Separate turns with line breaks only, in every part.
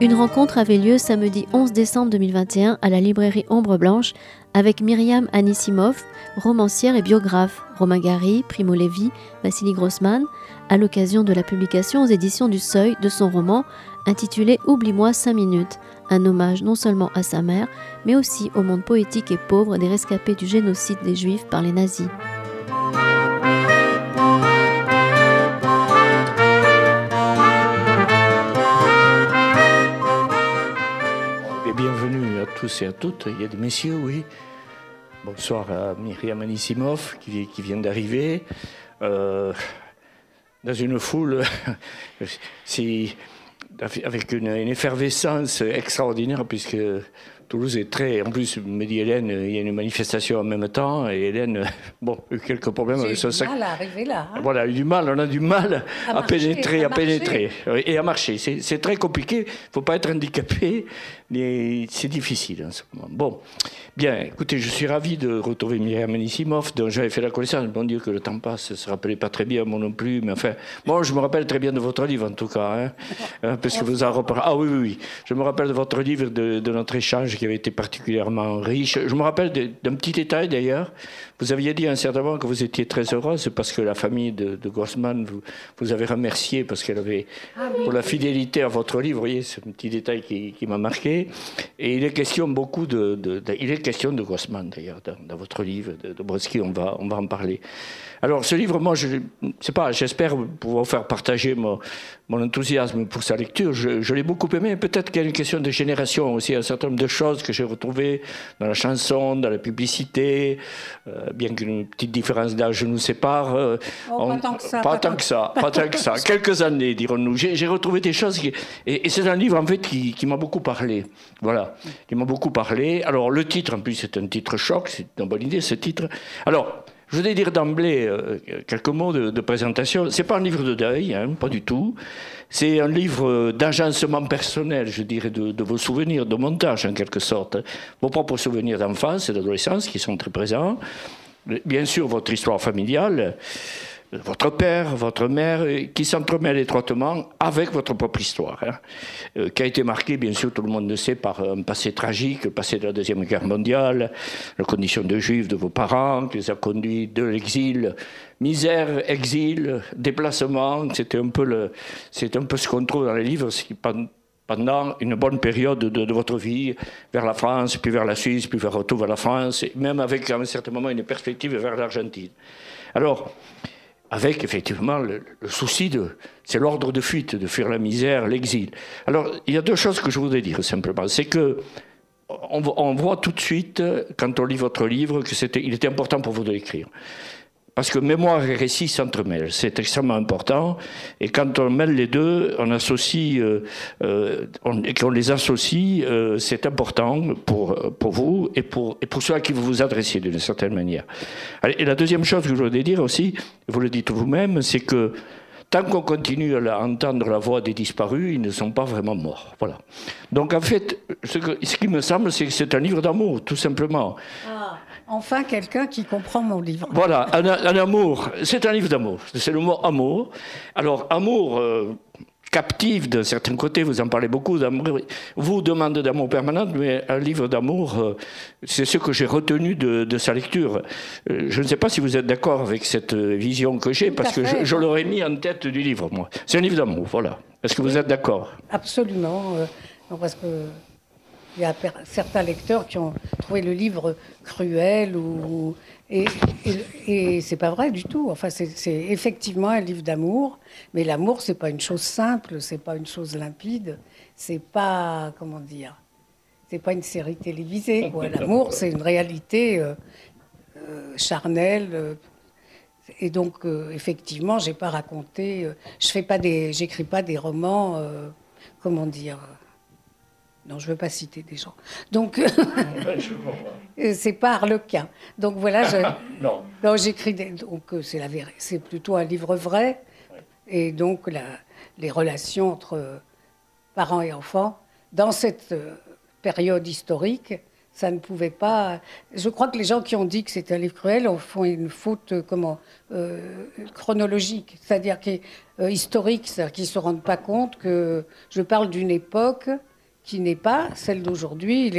Une rencontre avait lieu samedi 11 décembre 2021 à la librairie Ombre Blanche avec Myriam Anisimov, romancière et biographe, Romain Gary, Primo Levi, Vassili Grossman, à l'occasion de la publication aux éditions du Seuil de son roman intitulé Oublie-moi 5 minutes, un hommage non seulement à sa mère, mais aussi au monde poétique et pauvre des rescapés du génocide des Juifs par les nazis.
Tous et à toutes. Il y a des messieurs, oui. Bonsoir à Myriam Anisimov qui, qui vient d'arriver. Euh, dans une foule, si, avec une, une, effervescence extraordinaire, puisque Toulouse est très. En plus, me dit Hélène, il y a une manifestation en même temps, et Hélène, bon, a eu quelques problèmes
avec son sac. mal à arriver là.
Hein. Voilà, du mal, on a du mal à, pénétrer, à, pénétrer et à marcher. C'est très compliqué. Il ne faut pas être handicapé, c'est difficile en ce moment. Bon, bien, écoutez, je suis ravi de retrouver Myriam Anisimov, dont j'avais fait la connaissance. Bon Dieu que le temps passe, se rappelait pas très bien, moi non plus, mais enfin, bon, je me rappelle très bien de votre livre en tout cas, hein, hein parce que vous en reparlez. Ah oui, oui, oui. Je me rappelle de votre livre, de notre échange qui avait été particulièrement riche. Je me rappelle d'un petit détail d'ailleurs. Vous aviez dit à un certain moment que vous étiez très heureuse parce que la famille de, de Grossman vous, vous avez remercié parce qu'elle avait, ah pour la fidélité à votre livre, vous voyez, c'est un petit détail qui, qui m'a marqué. Et il est question beaucoup de, de, il est question de Grossman d'ailleurs dans, dans, votre livre de, de Brodsky, on va, on va en parler. Alors, ce livre, moi, je sais pas, j'espère pouvoir faire partager mon, mon, enthousiasme pour sa lecture. Je, je l'ai beaucoup aimé. Peut-être qu'il y a une question de génération aussi, un certain nombre de choses que j'ai retrouvées dans la chanson, dans la publicité, euh, bien qu'une petite différence d'âge nous sépare.
Euh, oh, pas tant que ça.
Pas, tant que ça, pas tant que ça. Quelques années, dirons-nous. J'ai retrouvé des choses qui, et, et c'est un livre, en fait, qui, qui m'a beaucoup parlé. Voilà. Qui m'a beaucoup parlé. Alors, le titre, en plus, c'est un titre choc. C'est une bonne idée, ce titre. Alors, je voudrais dire d'emblée euh, quelques mots de, de présentation. C'est pas un livre de deuil, hein, pas du tout. C'est un livre d'agencement personnel, je dirais, de, de, vos souvenirs, de montage en quelque sorte. Vos propres souvenirs d'enfance et d'adolescence qui sont très présents. Bien sûr, votre histoire familiale votre père, votre mère, qui s'entremêlent étroitement avec votre propre histoire, hein, euh, qui a été marquée, bien sûr, tout le monde le sait, par un passé tragique, le passé de la Deuxième Guerre mondiale, la condition de juif de vos parents, qui les a conduits de l'exil, misère, exil, déplacement, c'était un peu, le, un peu ce qu'on trouve dans les livres, pendant une bonne période de, votre vie, vers la France, puis vers la Suisse, puis vers retour vers la France, même avec à un certain moment une perspective vers l'Argentine. Alors, avec effectivement le, souci de, c'est l'ordre de fuite, de fuir la misère, l'exil. Alors, il y a deux choses que je voudrais dire simplement. C'est que on, on, voit tout de suite, quand on lit votre livre, que c'était, était important pour vous de l'écrire. Parce que mémoire et récit s'entremêlent, c'est extrêmement important. Et quand on mêle les deux, on associe, euh, euh, on, et qu'on les associe, euh, c'est important pour, pour vous et pour, et pour ceux à qui vous vous adressez d'une certaine manière. Et la deuxième chose que je voudrais dire aussi, vous le dites vous-même, c'est que tant qu'on continue à entendre la voix des disparus, ils ne sont pas vraiment morts. Voilà. Donc en fait, ce qui me semble, c'est que c'est un livre d'amour, tout simplement.
Ah. Enfin, quelqu'un qui comprend mon livre.
Voilà, un, un amour. C'est un livre d'amour. C'est le mot amour. Alors, amour euh, captif d'un certain côté, vous en parlez beaucoup, vous demande d'amour permanent, mais un livre d'amour, euh, c'est ce que j'ai retenu de, de, sa lecture. Euh, je ne sais pas si vous êtes d'accord avec cette vision que j'ai, parce que je, je l'aurais mis en tête du livre, moi. C'est un livre d'amour, voilà. Est-ce que vous êtes d'accord?
Absolument. Euh, parce que il y a certains lecteurs qui ont trouvé le livre cruel ou et, et, et c'est pas vrai du tout. Enfin, c'est effectivement un livre d'amour, mais l'amour c'est pas une chose simple, c'est pas une chose limpide, c'est pas comment dire, c'est pas une série télévisée. L'amour c'est une réalité euh, euh, charnelle. Euh, et donc euh, effectivement, j'ai pas raconté, euh, je fais pas des, j'écris pas des romans, euh, comment dire non, je ne veux pas citer des gens. Donc, c'est pas Harlequin. Donc voilà, je, non. non j'écris. Donc euh, c'est la c'est plutôt un livre vrai. Et donc la, les relations entre parents et enfants dans cette euh, période historique, ça ne pouvait pas. Je crois que les gens qui ont dit que c'est un livre cruel font une faute euh, comment euh, chronologique, c'est-à-dire qui est euh, historique, c'est-à-dire qu'ils se rendent pas compte que je parle d'une époque qui n'est pas celle d'aujourd'hui.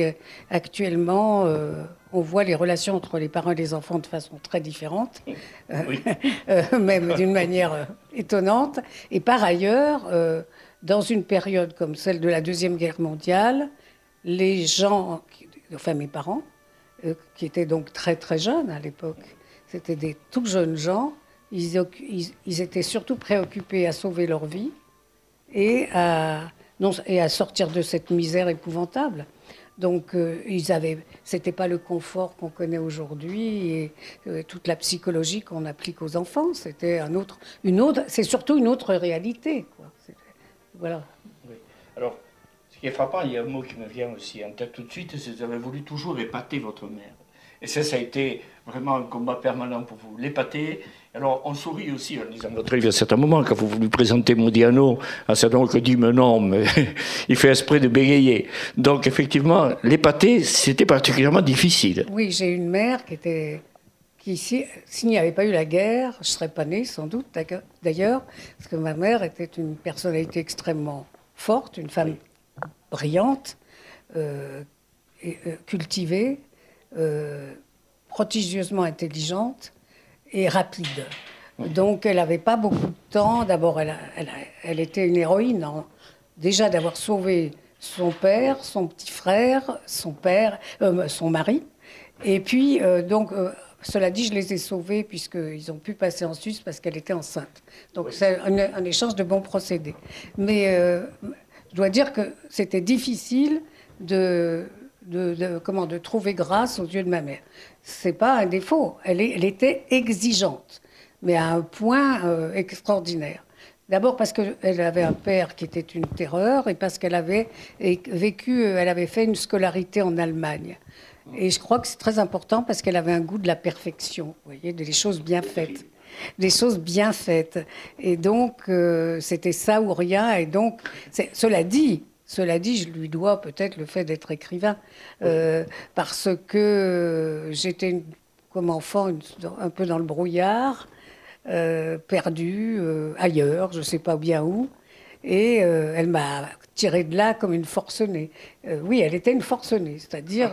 Actuellement, euh, on voit les relations entre les parents et les enfants de façon très différente, euh, même d'une manière étonnante. Et par ailleurs, dans une période comme celle de la Deuxième Guerre mondiale, les gens, enfin mes parents, qui étaient donc très très jeunes à l'époque, c'était des tout jeunes gens, ils, ils, étaient surtout préoccupés à sauver leur vie et à, et à sortir de cette misère épouvantable. Donc, euh, ils avaient, c'était pas le confort qu'on connaît aujourd'hui et euh, toute la psychologie qu'on applique aux enfants. C'était un autre, une autre, c'est surtout une autre réalité. Voilà.
Alors, ce qui est frappant, il y a un mot qui me vient aussi en tête tout de suite, c'est que vous avez voulu toujours épater votre mère. Et ça, ça a été vraiment un combat permanent pour vous, l'épater. Alors, on sourit aussi en lisant votre livre à certains moments, quand vous voulez présenter Modiano, un certain nombre dit, mais non, mais il fait esprit de bégayer. Donc, effectivement, l'épater, c'était particulièrement difficile.
Oui, j'ai une mère qui était. Qui, s'il n'y avait pas eu la guerre, je ne serais pas née, sans doute, d'ailleurs, parce que ma mère était une personnalité extrêmement forte, une femme brillante, euh, et, euh, cultivée, euh, prodigieusement intelligente et rapide. Donc elle n'avait pas beaucoup de temps. D'abord, elle, elle, était une héroïne, déjà d'avoir sauvé son père, son petit frère, son père, euh, son mari. Et puis, euh, donc, cela dit, je les ai sauvés puisqu'ils ont pu passer en Suisse parce qu'elle était enceinte. Donc c'est un, un, échange de bons procédés. Mais je dois dire que c'était difficile de, de, comment, de trouver grâce aux yeux de ma mère. C'est pas un défaut. Elle, était exigeante, mais à un point euh, extraordinaire. D'abord parce qu'elle avait un père qui était une terreur et parce qu'elle avait vécu, euh, elle avait fait une scolarité en Allemagne. Et je crois que c'est très important parce qu'elle avait un goût de la perfection, vous voyez, des choses bien faites. Des choses bien faites. Et donc, euh, c'était ça ou rien. Et donc, cela dit, cela dit, je lui dois peut-être le fait d'être écrivain, euh, parce que j'étais comme enfant un peu dans le brouillard, euh, perdue euh, ailleurs, je ne sais pas bien où, et elle m'a tiré de là comme une forcenée. oui, elle était une forcenée, c'est-à-dire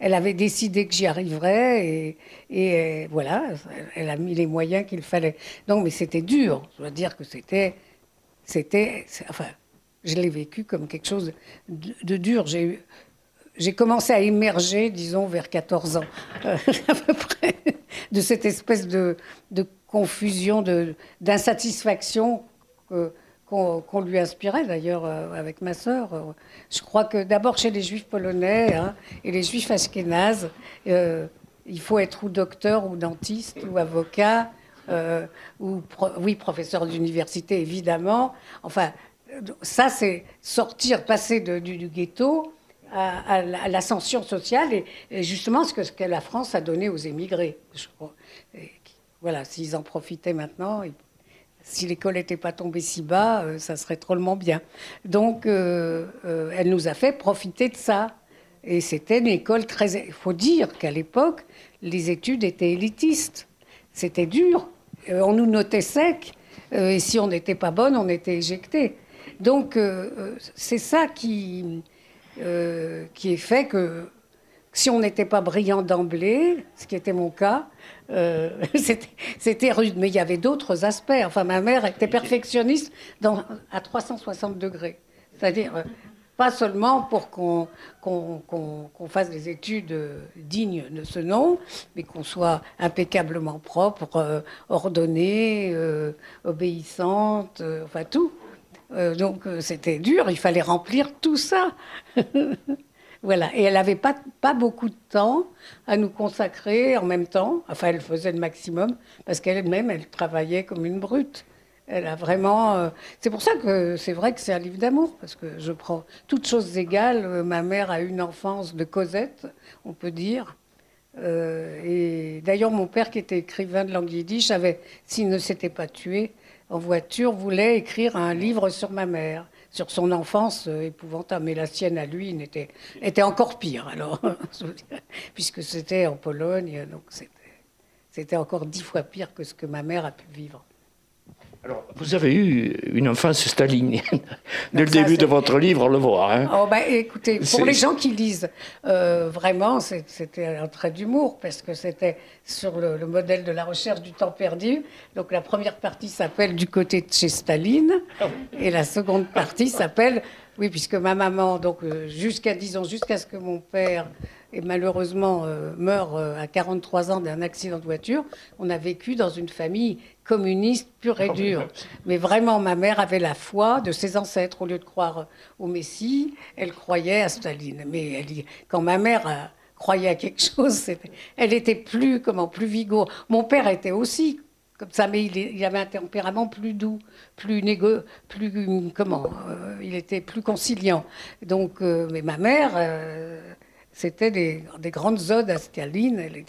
elle avait décidé que j'y arriverais et, et, voilà, elle a mis les moyens qu'il fallait. Non, mais c'était dur. Je dois dire que c'était, c'était, enfin, je l'ai vécu comme quelque chose de, dur. J'ai commencé à émerger, disons, vers 14 ans, euh, à peu près, de cette espèce de, de confusion, d'insatisfaction qu'on lui inspirait, d'ailleurs, euh, avec ma sœur. Je crois que d'abord chez les juifs polonais hein, et les juifs ashkénazes, euh, il faut être ou docteur ou dentiste ou avocat. ou oui, professeur d'université, évidemment. Enfin, ça, c'est sortir, passer du, ghetto à, l'ascension sociale et, justement ce que, la France a donné aux émigrés. voilà, s'ils en profitaient maintenant, si l'école n'était pas tombée si bas, euh, ça serait drôlement bien. Donc, euh, euh, elle nous a fait profiter de ça. Et c'était une école très. Il faut dire qu'à l'époque, les études étaient élitistes. C'était dur. on nous notait sec. et si on n'était pas bonne, on était éjecté. Donc, euh, euh, c'est ça qui, euh, qui est fait que si on n'était pas brillant d'emblée, ce qui était mon cas, c'était rude. Mais il y avait d'autres aspects. Enfin, ma mère était perfectionniste dans, à 360 degrés. C'est-à-dire, pas seulement pour qu'on fasse des études dignes de ce nom, mais qu'on soit impeccablement propre, ordonné, obéissante, enfin tout. Euh, donc euh, c'était dur, il fallait remplir tout ça. voilà. Et elle n'avait pas, pas beaucoup de temps à nous consacrer en même temps. Enfin, elle faisait le maximum parce qu'elle-même, elle travaillait comme une brute. Elle a vraiment. Euh, c'est pour ça que c'est vrai que c'est un livre d'amour, parce que je prends toutes choses égales. ma mère a une enfance de Cosette, on peut dire. et d'ailleurs, mon père, qui était écrivain de langue yiddish, avait, s'il ne s'était pas tué, en voiture, voulait écrire un livre sur ma mère, sur son enfance euh, épouvantable. Mais la sienne, à lui, était, était encore pire, alors, puisque c'était en Pologne, donc c'était encore dix fois pire que ce que ma mère a pu vivre.
Alors, vous avez eu une enfance stalinienne. Dès le début de votre livre, on le voit. Hein.
Oh, bah, écoutez, pour les gens qui lisent, euh, vraiment, c'était un trait d'humour, parce que c'était sur le, modèle de la recherche du temps perdu. Donc, la première partie s'appelle Du côté de chez Staline, et la seconde partie s'appelle, oui, puisque ma maman, donc euh, jusqu'à, disons, jusqu'à ce que mon père et malheureusement euh, meurt à 43 ans d'un accident de voiture, on a vécu dans une famille communiste pur et dur. Mais vraiment, ma mère avait la foi de ses ancêtres. Au lieu de croire au Messie, elle croyait à Staline. Mais elle, quand ma mère euh, croyait à quelque chose, elle était plus, comment, plus vigoureux. Mon père était aussi comme ça, mais il, avait un tempérament plus doux, plus négo, plus comment, euh, il était plus conciliant. Donc, euh, mais ma mère, c'était des, des, grandes odes à Staline. Elle,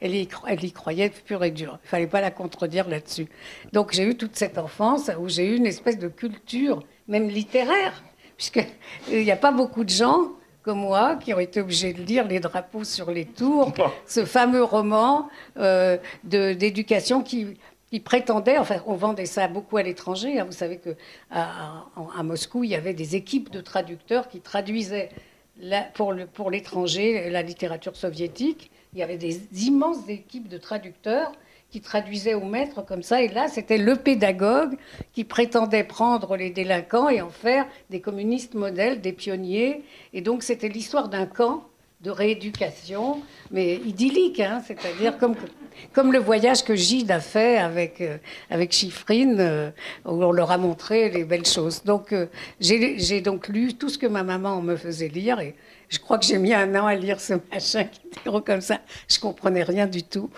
elle y, elle y croyait pur et dur. Il fallait pas la contredire là-dessus. Donc j'ai eu toute cette enfance où j'ai eu une espèce de culture, même littéraire, puisqu'il n'y a pas beaucoup de gens comme moi qui ont été obligés de lire Les drapeaux sur les tours, ce fameux roman euh, d'éducation qui, prétendait, enfin, on vendait ça beaucoup à l'étranger. Hein. Vous savez que à, Moscou, il y avait des équipes de traducteurs qui traduisaient pour l'étranger la littérature soviétique. Il y avait des immenses équipes de traducteurs qui traduisaient au maître comme ça. Et là, c'était le pédagogue qui prétendait prendre les délinquants et en faire des communistes modèles, des pionniers. Et donc, c'était l'histoire d'un camp de rééducation, mais idyllique, hein, c'est-à-dire comme, le voyage que Gide a fait avec, euh, avec Chiffrine, euh, où on leur a montré les belles choses. Donc, euh, j'ai donc lu tout ce que ma maman me faisait lire, et je crois que j'ai mis un an à lire ce machin qui était gros comme ça. Je comprenais rien du tout.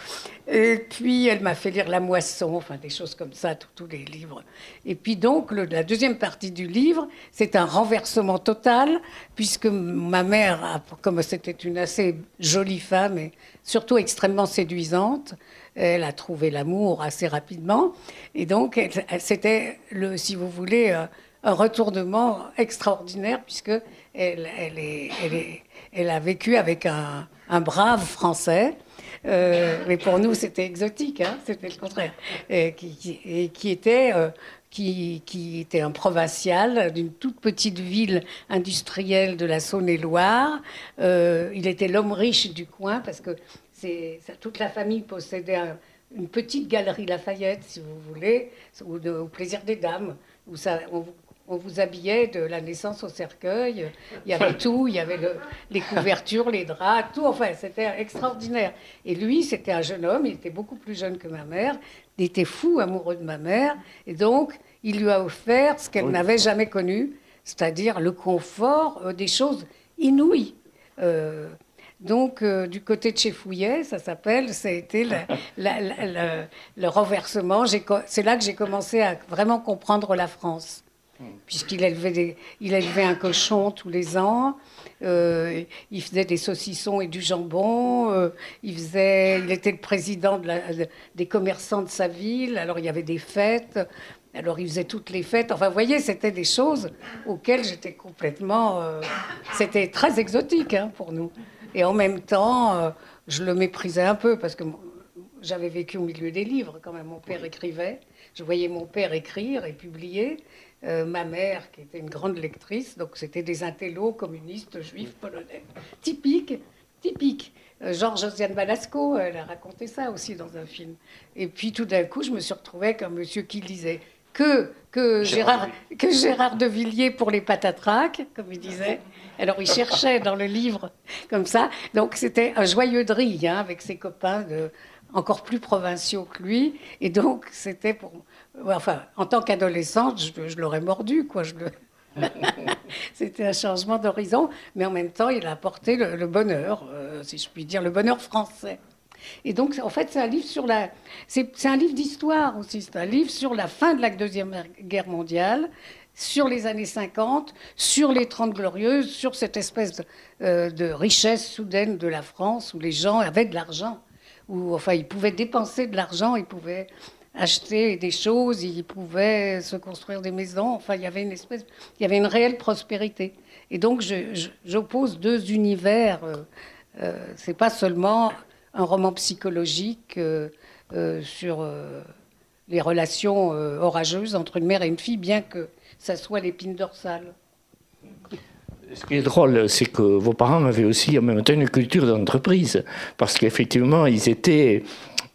Et puis, elle m'a fait lire La Moisson, enfin des choses comme ça, tous les livres. Et puis donc, la deuxième partie du livre, c'est un renversement total, puisque ma mère, comme c'était une assez jolie femme et surtout extrêmement séduisante, elle a trouvé l'amour assez rapidement. Et donc, c'était, si vous voulez, euh, un retournement extraordinaire, puisque elle, a vécu avec un, brave Français. Euh, mais pour nous, c'était exotique, hein, c'était le contraire. Et qui, était, euh, qui, était un provincial d'une toute petite ville industrielle de la Saône-et-Loire. Euh, il était l'homme riche du coin parce que toute la famille possédait une petite galerie Lafayette, si vous voulez, au, plaisir des dames, où ça, habillait de la naissance au cercueil. Il y avait tout, il y avait les couvertures, les draps, tout. Enfin, c'était extraordinaire. Et lui, c'était un jeune homme, il était beaucoup plus jeune que ma mère. Il était fou, amoureux de ma mère. Et donc, il lui a offert ce qu'elle n'avait jamais connu, c'est-à-dire le confort euh, des choses inouïes. Euh, donc, euh, du côté de chez Fouillet, ça s'appelle, ça a été le renversement. C'est là que j'ai commencé à vraiment comprendre la France puisqu'il élevait, il élevait un cochon tous les ans. Euh, il faisait des saucissons et du jambon. Euh, il, faisait, il était le président des commerçants de sa ville. Alors il y avait des fêtes. Alors il faisait toutes les fêtes. Enfin, vous voyez, c'était des choses auxquelles j'étais complètement. Euh, c'était très exotique hein, pour nous. Et en même temps, je le méprisais un peu parce que j'avais vécu au milieu des livres quand même. Mon père écrivait. Je voyais mon père écrire et publier. Euh, ma mère, qui était une grande lectrice, donc c'était des intellos communistes, juifs, polonais. Typique, typique. Euh, Georges Josiane Balasco, elle a raconté ça aussi dans un film. Et puis tout d'un coup, je me suis retrouvée comme monsieur qui lisait que, que, Gérard, que Gérard de Villiers pour les patatracs, comme il disait. Alors il cherchait dans le livre comme ça. Donc c'était un joyeux drille hein, avec ses copains de, encore plus provinciaux que lui. Et donc c'était pour Enfin, en tant qu'adolescente, je, l'aurais mordu, quoi. C'était un changement d'horizon, mais en même temps, il a apporté le, bonheur, euh, si je puis dire, le bonheur français. Et donc, en fait, c'est un livre sur la, c'est un livre d'histoire aussi. C'est un livre sur la fin de la deuxième guerre mondiale, sur les années 50, sur les Trente Glorieuses, sur cette espèce euh, de richesse soudaine de la France où les gens avaient de l'argent, où enfin ils pouvaient dépenser de l'argent, ils pouvaient acheter des choses, ils pouvaient se construire des maisons. Enfin, il y avait une espèce, il y avait une réelle prospérité. Et donc, j'oppose deux univers. Euh, euh, c'est pas seulement un roman psychologique euh, sur les relations euh, orageuses entre une mère et une fille, bien que ça soit l'épine dorsale.
Ce qui est drôle, c'est que vos parents avaient aussi en même temps une culture d'entreprise, parce qu'effectivement, ils étaient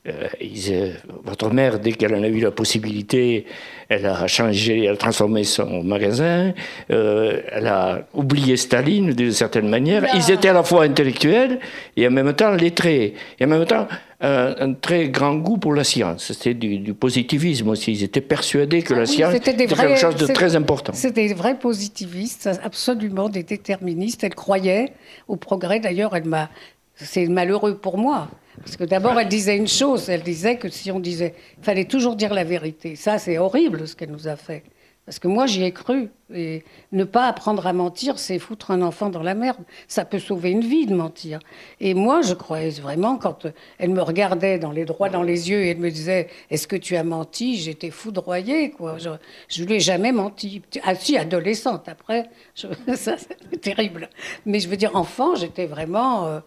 euh, euh, votre mère, dès qu'elle en a eu la possibilité, elle a changé, elle a transformé son magasin, euh, elle a oublié Staline d'une certaine manière. Ils étaient à la fois intellectuels et en même temps lettrés, et en même temps un très grand goût pour la science. C'était du, positivisme aussi. Ils étaient persuadés que ah la science était, quelque chose de très important.
C'était des vrais positivistes, absolument des déterministes. Elle croyait au progrès. D'ailleurs, elle m'a. C'est malheureux pour moi parce que d'abord, elle disait une chose, elle disait que si on disait, il fallait toujours dire la vérité. Ça, c'est horrible ce qu'elle nous a fait. Parce que moi, j'y ai cru. Et ne pas apprendre à mentir, c'est foutre un enfant dans la merde. Ça peut sauver une vie de mentir. Et moi, je croyais vraiment, quand elle me regardait dans les droits dans les yeux et elle me disait Est-ce que tu as menti? J'étais foudroyée, quoi. Je ne lui ai jamais menti. Ah, si, adolescente. Après, ça, c'est terrible. Mais je veux dire, enfant, j'étais vraiment euh,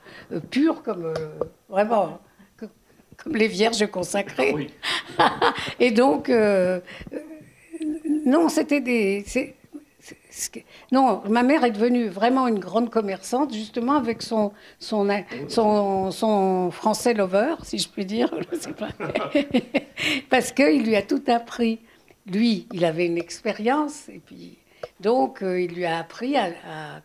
pure comme. Euh, vraiment. Comme les vierges consacrées. Ah et donc, non, c'était des. Non, ma mère est devenue vraiment une grande commerçante, justement avec son, son, son, son français lover, si je puis dire. Je sais pas. Parce qu'il lui a tout appris. Lui, il avait une expérience, et puis donc euh, il lui a appris à,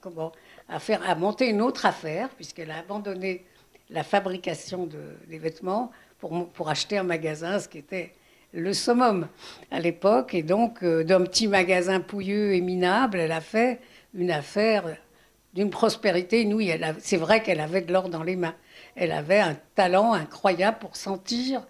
comment, à, faire, à monter une autre affaire, puisqu'elle a abandonné la fabrication de, des vêtements pour, pour acheter un magasin, ce qui était le summum à l'époque. Et donc, euh, d'un petit magasin pouilleux et minable, elle a fait une affaire d'une prospérité inouïe. C'est vrai qu'elle avait de l'or dans les mains. Elle avait un talent incroyable pour sentir.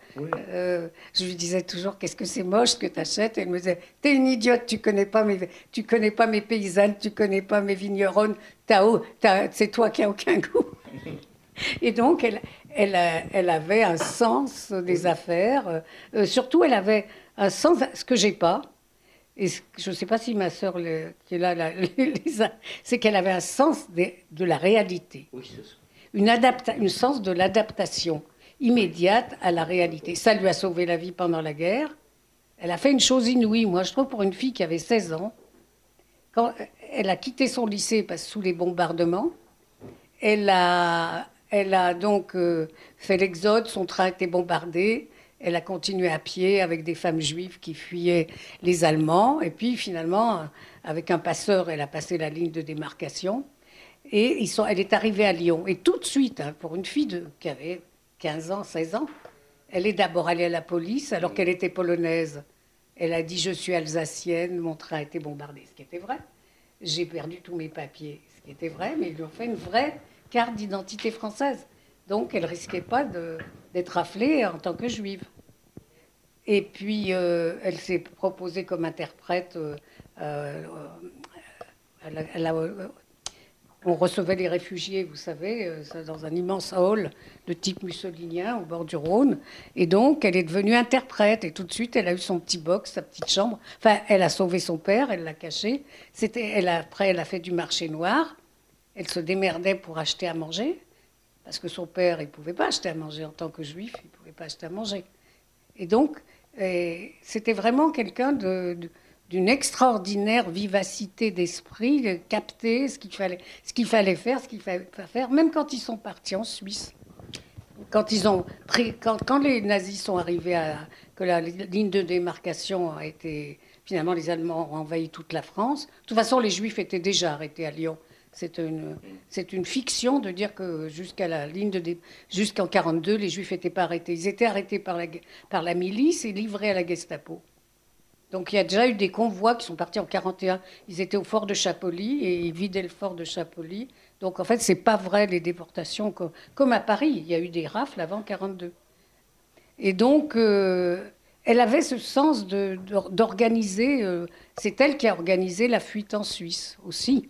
Euh, je lui disais toujours Qu'est-ce que c'est moche ce que tu achètes Elle me disait T'es une idiote, tu connais pas mes, tu connais pas mes paysannes, tu connais pas mes vigneronnes, c'est toi qui as aucun goût. Et donc, elle, elle, avait un sens des affaires. Euh, surtout, elle avait un sens, ce que j'ai pas. Et je ne sais pas si ma sœur qui est là, c'est qu'elle avait un sens de, la réalité. une un sens de l'adaptation immédiate à la réalité. Ça lui a sauvé la vie pendant la guerre. Elle a fait une chose inouïe, moi je trouve, pour une fille qui avait 16 ans. Quand elle a quitté son lycée parce, sous les bombardements, elle a elle a donc euh, fait l'exode, son train a été bombardé. Elle a continué à pied avec des femmes juives qui fuyaient les Allemands. Et puis finalement, avec un passeur, elle a passé la ligne de démarcation. Et ils sont, elle est arrivée à Lyon. Et tout de suite, hein, pour une fille de, qui avait 15 ans, 16 ans, elle est d'abord allée à la police alors qu'elle était polonaise. Elle a dit Je suis alsacienne, mon train a été bombardé, ce qui était vrai. J'ai perdu tous mes papiers, ce qui était vrai, mais ils lui ont fait une vraie carte d'identité française. Donc elle risquait pas d'être afflée en tant que juive. Et puis euh, elle s'est proposée comme interprète. Euh, euh, on recevait les réfugiés, vous savez, dans un immense hall de type mussolinien au bord du Rhône. Et donc, elle est devenue interprète. Et tout de suite, elle a eu son petit box, sa petite chambre. Enfin, elle a sauvé son père, elle l'a caché. Après, elle a fait du marché noir. Elle se démerdait pour acheter à manger, parce que son père, il ne pouvait pas acheter à manger en tant que juif, il ne pouvait pas acheter à manger. Et donc, eh, c'était vraiment quelqu'un d'une extraordinaire vivacité d'esprit, capter ce qu'il fallait, ce qu'il fallait faire, ce qu'il fallait pas faire, même quand ils sont partis en Suisse. Quand, quand les nazis sont arrivés à que la ligne de démarcation a été finalement les Allemands ont envahi toute la France. De toute façon, les Juifs étaient déjà arrêtés à Lyon c'est une, c'est une fiction de dire que jusqu'à la ligne de jusqu'en 42, les Juifs n'étaient pas arrêtés. Ils étaient arrêtés par la, par la milice et livrés à la Gestapo. Donc il y a déjà eu des convois qui sont partis en 41. Ils étaient au fort de Chapoly et ils vidaient le fort de Chapoly. Donc en fait, c'est pas vrai les déportations comme, à Paris. Il y a eu des rafles avant 42. Et donc euh, elle avait ce sens de, d'organiser. Euh, c'est elle qui a organisé la fuite en Suisse aussi.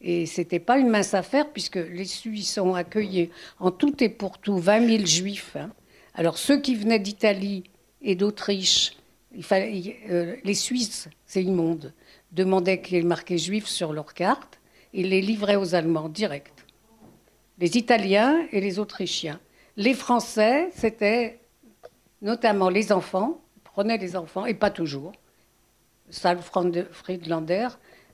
Et ce n'était pas une mince affaire, puisque les Suisses ont accueilli en tout et pour tout 20 000 juifs. Hein. Alors ceux qui venaient d'Italie et d'Autriche, euh, les Suisses, c'est immonde, demandaient qu'ils marquaient juifs sur leur carte et les livraient aux Allemands direct. Les Italiens et les Autrichiens. Les Français, c'était notamment les enfants, prenait les enfants, et pas toujours. Saul Friedlander,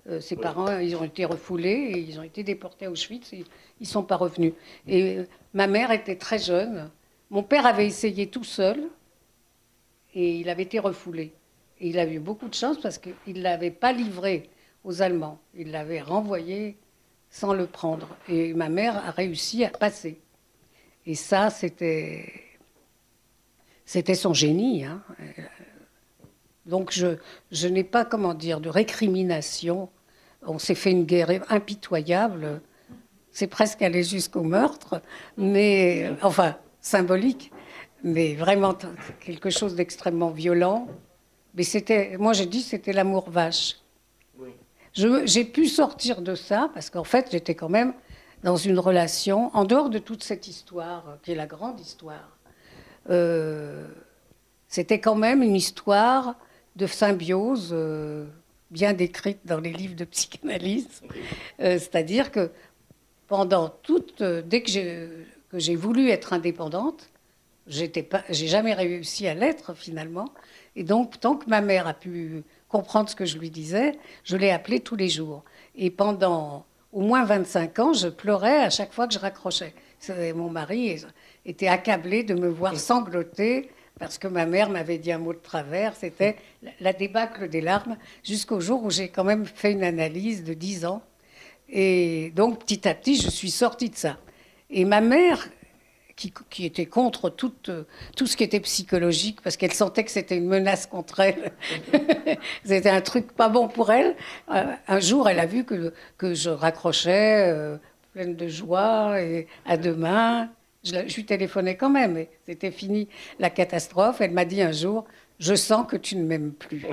euh, ses parents, ils ont été refoulés et ils ont été déportés à Auschwitz. Et ils ne sont pas revenus. Et euh, ma mère était très jeune. Mon père avait essayé tout seul et il avait été refoulé. Et il a eu beaucoup de chance parce qu'il ne l'avait pas livré aux Allemands. Il l'avait renvoyé sans le prendre. Et ma mère a réussi à passer. Et ça, c'était, c'était son génie. Hein. Donc je, je n'ai pas, comment dire, de récrimination. On s'est fait une guerre impitoyable. C'est presque allé jusqu'au meurtre, mais enfin symbolique, mais vraiment quelque chose d'extrêmement violent. Mais c'était, moi j'ai dit, c'était l'amour vache. J'ai pu sortir de ça parce qu'en fait j'étais quand même dans une relation en dehors de toute cette histoire qui est la grande histoire. Euh, c'était quand même une histoire de symbiose euh, bien décrite dans les livres de psychanalyse. Euh, c'est-à-dire que pendant toute, euh, dès que j'ai voulu être indépendante, j'ai jamais réussi à l'être finalement. Et donc, tant que ma mère a pu comprendre ce que je lui disais, je l'ai appelée tous les jours. Et pendant au moins 25 ans, je pleurais à chaque fois que je raccrochais. Mon mari était accablé de me voir sangloter parce que ma mère m'avait dit un mot de travers. C'était la débâcle des larmes, jusqu'au jour où j'ai quand même fait une analyse de 10 ans et donc, petit à petit, je suis sortie de ça. Et ma mère, qui, était contre tout, tout, ce qui était psychologique, parce qu'elle sentait que c'était une menace contre elle, c'était un truc pas bon pour elle, euh, un jour, elle a vu que, que je raccrochais, euh, pleine de joie, et à demain. Je, je lui téléphonais quand même, et c'était fini la catastrophe. Elle m'a dit un jour, je sens que tu ne m'aimes plus.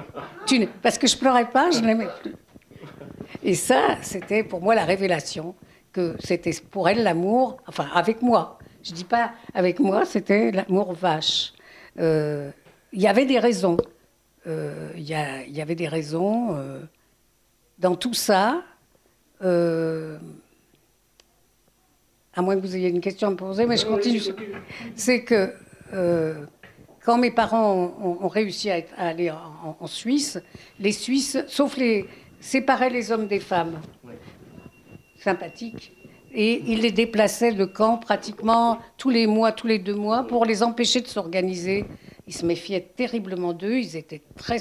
Parce que je pleurais pas, je n'aimais plus. Et ça, c'était pour moi la révélation que c'était pour elle l'amour, enfin avec moi. Je dis pas avec moi, c'était l'amour vache. Euh, il y avait des raisons. Euh, il y, y, avait des raisons euh, dans tout ça. À moins que vous ayez une question à me poser, mais je continue. C'est que quand mes parents ont, réussi à, aller en, Suisse, les Suisses, sauf les, séparait les hommes des femmes. Sympathique. Et il les déplaçait de camp pratiquement tous les mois, tous les deux mois, pour les empêcher de s'organiser. Ils se méfiaient terriblement d'eux, ils étaient très...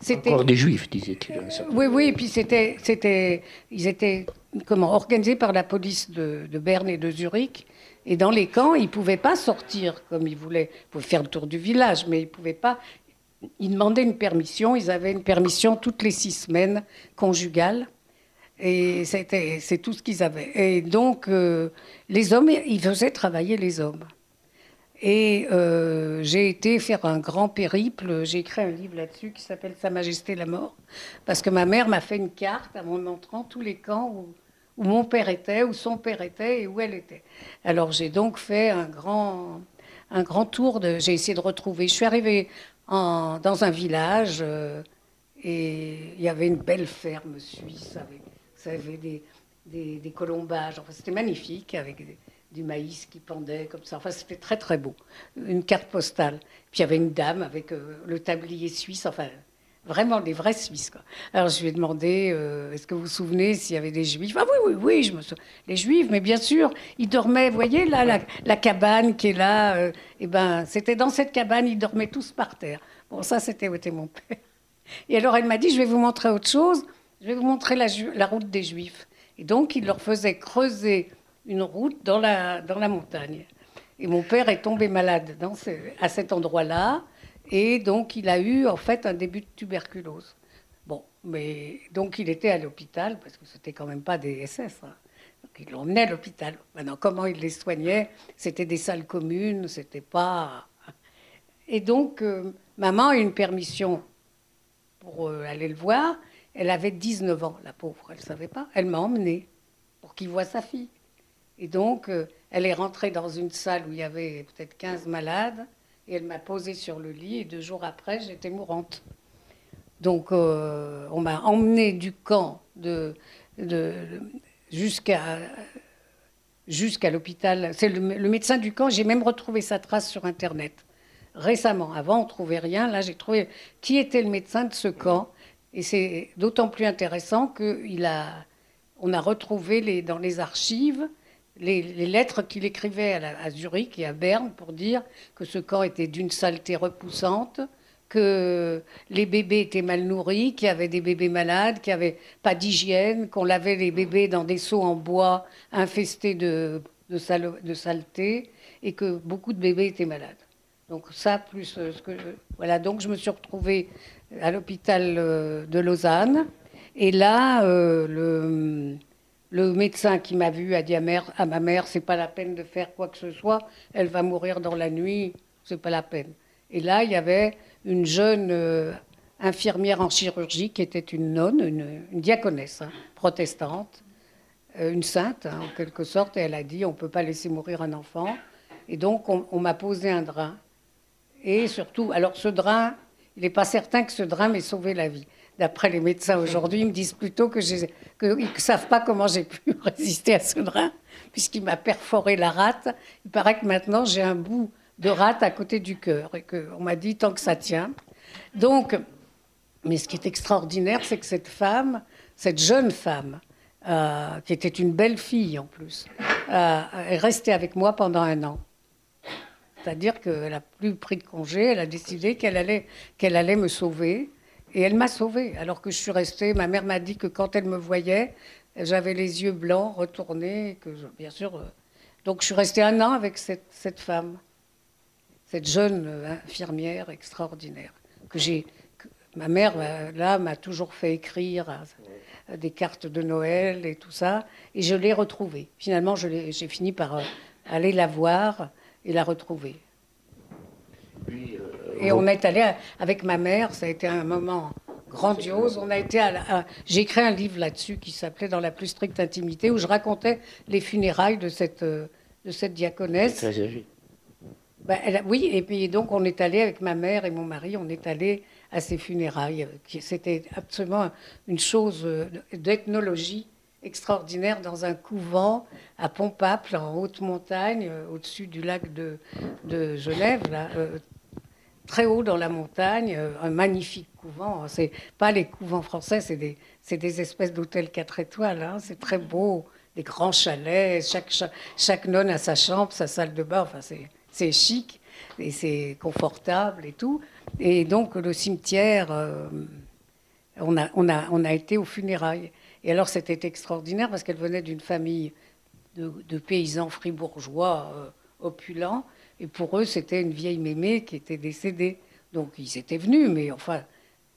C'était... Encore des juifs, disait-il.
Oui, oui, et puis c'était, c'était, ils étaient comment, organisés par la police de, de Berne et de Zurich. Et dans les camps, ils ne pouvaient pas sortir comme ils voulaient. Ils pouvaient faire le tour du village, mais ils ne pouvaient pas ils demandaient une permission. Ils avaient une permission toutes les six semaines conjugale. Et c'était, c'est tout ce qu'ils avaient. Et donc, euh, les hommes, ils faisaient travailler les hommes. Et euh, j'ai été faire un grand périple. J'ai écrit un livre là-dessus qui s'appelle Sa Majesté la mort. Parce que ma mère m'a fait une carte en montrant tous les camps où, mon père était, où son père était et où elle était. Alors j'ai donc fait un grand, un grand tour. J'ai essayé de retrouver. Je suis arrivée dans un village euh, et il y avait une belle ferme suisse avec ça avait des, des, colombages. Enfin, c'était magnifique avec du maïs qui pendait comme ça. Enfin, c'était très très beau. Une carte postale. Puis il y avait une dame avec euh, le tablier suisse. Enfin, vraiment des vrais Suisses. Quoi. Alors je lui ai demandé, euh, est-ce que vous vous souvenez s'il y avait des Juifs? Ah oui, oui, oui, je me souviens. Les Juifs, mais bien sûr, ils dormaient, vous voyez, là, la, cabane qui est là, euh, eh ben, c'était dans cette cabane, ils dormaient tous par terre. Bon, ça, c'était mon père. Et alors elle m'a dit, je vais vous montrer autre chose, je vais vous montrer la route des Juifs. Et donc, il leur faisait creuser une route dans la, dans la montagne. Et mon père est tombé malade à cet endroit-là. Et donc, il a eu en fait un début de tuberculose. Bon, mais donc il était à l'hôpital, parce que c'était quand même pas des SS. Hein. Donc, il l'emmenait à l'hôpital. Maintenant, comment il les soignait? C'était des salles communes, c'était pas. Et donc, euh, maman a eu une permission pour euh, aller le voir. Elle avait 19 ans, la pauvre, elle ne savait pas. Elle m'a emmenée pour qu'il voit sa fille. Et donc, euh, elle est rentrée dans une salle où il y avait peut-être 15 malades. Et elle m'a posé sur le lit et deux jours après, j'étais mourante. Donc euh, on m'a emmené du camp jusqu'à jusqu'à l'hôpital. C'est le, médecin du camp, j'ai même retrouvé sa trace sur Internet. récemment. Avant, on trouvait rien. Là, j'ai trouvé qui était le médecin de ce camp. Et c'est d'autant plus intéressant qu'on a, on a retrouvé les, dans les archives les, lettres qu'il écrivait à, Zurich et à Berne pour dire que ce camp était d'une saleté repoussante, que les bébés étaient mal nourris, qu'il y avait des bébés malades, qu'il n'y avait pas d'hygiène, qu'on lavait les bébés dans des seaux en bois infestés de, de, saleté et que beaucoup de bébés étaient malades. Donc ça, plus euh. Voilà, donc je me suis retrouvée à l'hôpital euh, de Lausanne. Et là, euh, le, le, médecin qui m'a vu a dit à, ma mère, c'est pas la peine de faire quoi que ce soit, elle va mourir dans la nuit, c'est pas la peine. Et là, il y avait une jeune infirmière en chirurgie qui était une nonne, une, diaconesse hein, protestante, une sainte hein, en quelque sorte, et elle a dit on ne peut pas laisser mourir un enfant. Et donc on, m'a posé un drain. Et surtout, alors ce drain, il n'est pas certain que ce drain m'ait sauvé la vie. D'après les médecins aujourd'hui, ils me disent plutôt que qu'ils ne savent pas comment j'ai pu résister à ce drain, puisqu'il m'a perforé la rate. Il paraît que maintenant j'ai un bout de rate à côté du cœur et qu'on m'a dit tant que ça tient. Donc, mais ce qui est extraordinaire, c'est que cette femme, cette jeune femme, euh, qui était une belle fille en plus, euh, est restée avec moi pendant un an. C'est-à-dire qu'elle n'a plus pris de congé, elle a décidé qu'elle allait, qu'elle allait me sauver. Et elle m'a sauvée, alors que je suis restée. Ma mère m'a dit que quand elle me voyait, j'avais les yeux blancs, retournés, que bien sûr. Euh, donc je suis restée un an avec cette, cette femme, cette jeune infirmière extraordinaire que j'ai Ma mère, euh, là, m'a toujours fait écrire euh, des cartes de Noël et tout ça, et je l'ai retrouvée. Finalement, j'ai fini par euh, aller la voir et la retrouver. Et on est allé avec ma mère, ça a été un moment grandiose. On a été j'ai écrit un livre là-dessus qui s'appelait Dans la plus stricte intimité, où je racontais les funérailles de cette, de cette diaconesse. Ben, oui, et puis donc on est allé avec ma mère et mon mari, on est allé à ses funérailles. C'était absolument une chose d'ethnologie extraordinaire dans un couvent à Pompaple, en haute montagne, euh, au-dessus du lac de, de Genève, là, euh, très haut dans la montagne, euh, un magnifique couvent. C'est pas les couvents français, c'est des, des, espèces d'hôtels 4 étoiles. Hein. C'est très beau, des grands chalets, chaque, chaque, nonne a sa chambre, sa salle de bain, enfin c'est chic et c'est confortable et tout. Et donc le cimetière, euh, on, a, on, a, on a été aux funérailles. Et alors c'était extraordinaire parce qu'elle venait d'une famille de, paysans fribourgeois euh, opulents. Et pour eux, c'était une vieille mémé qui était décédée. Donc ils étaient venus, mais enfin,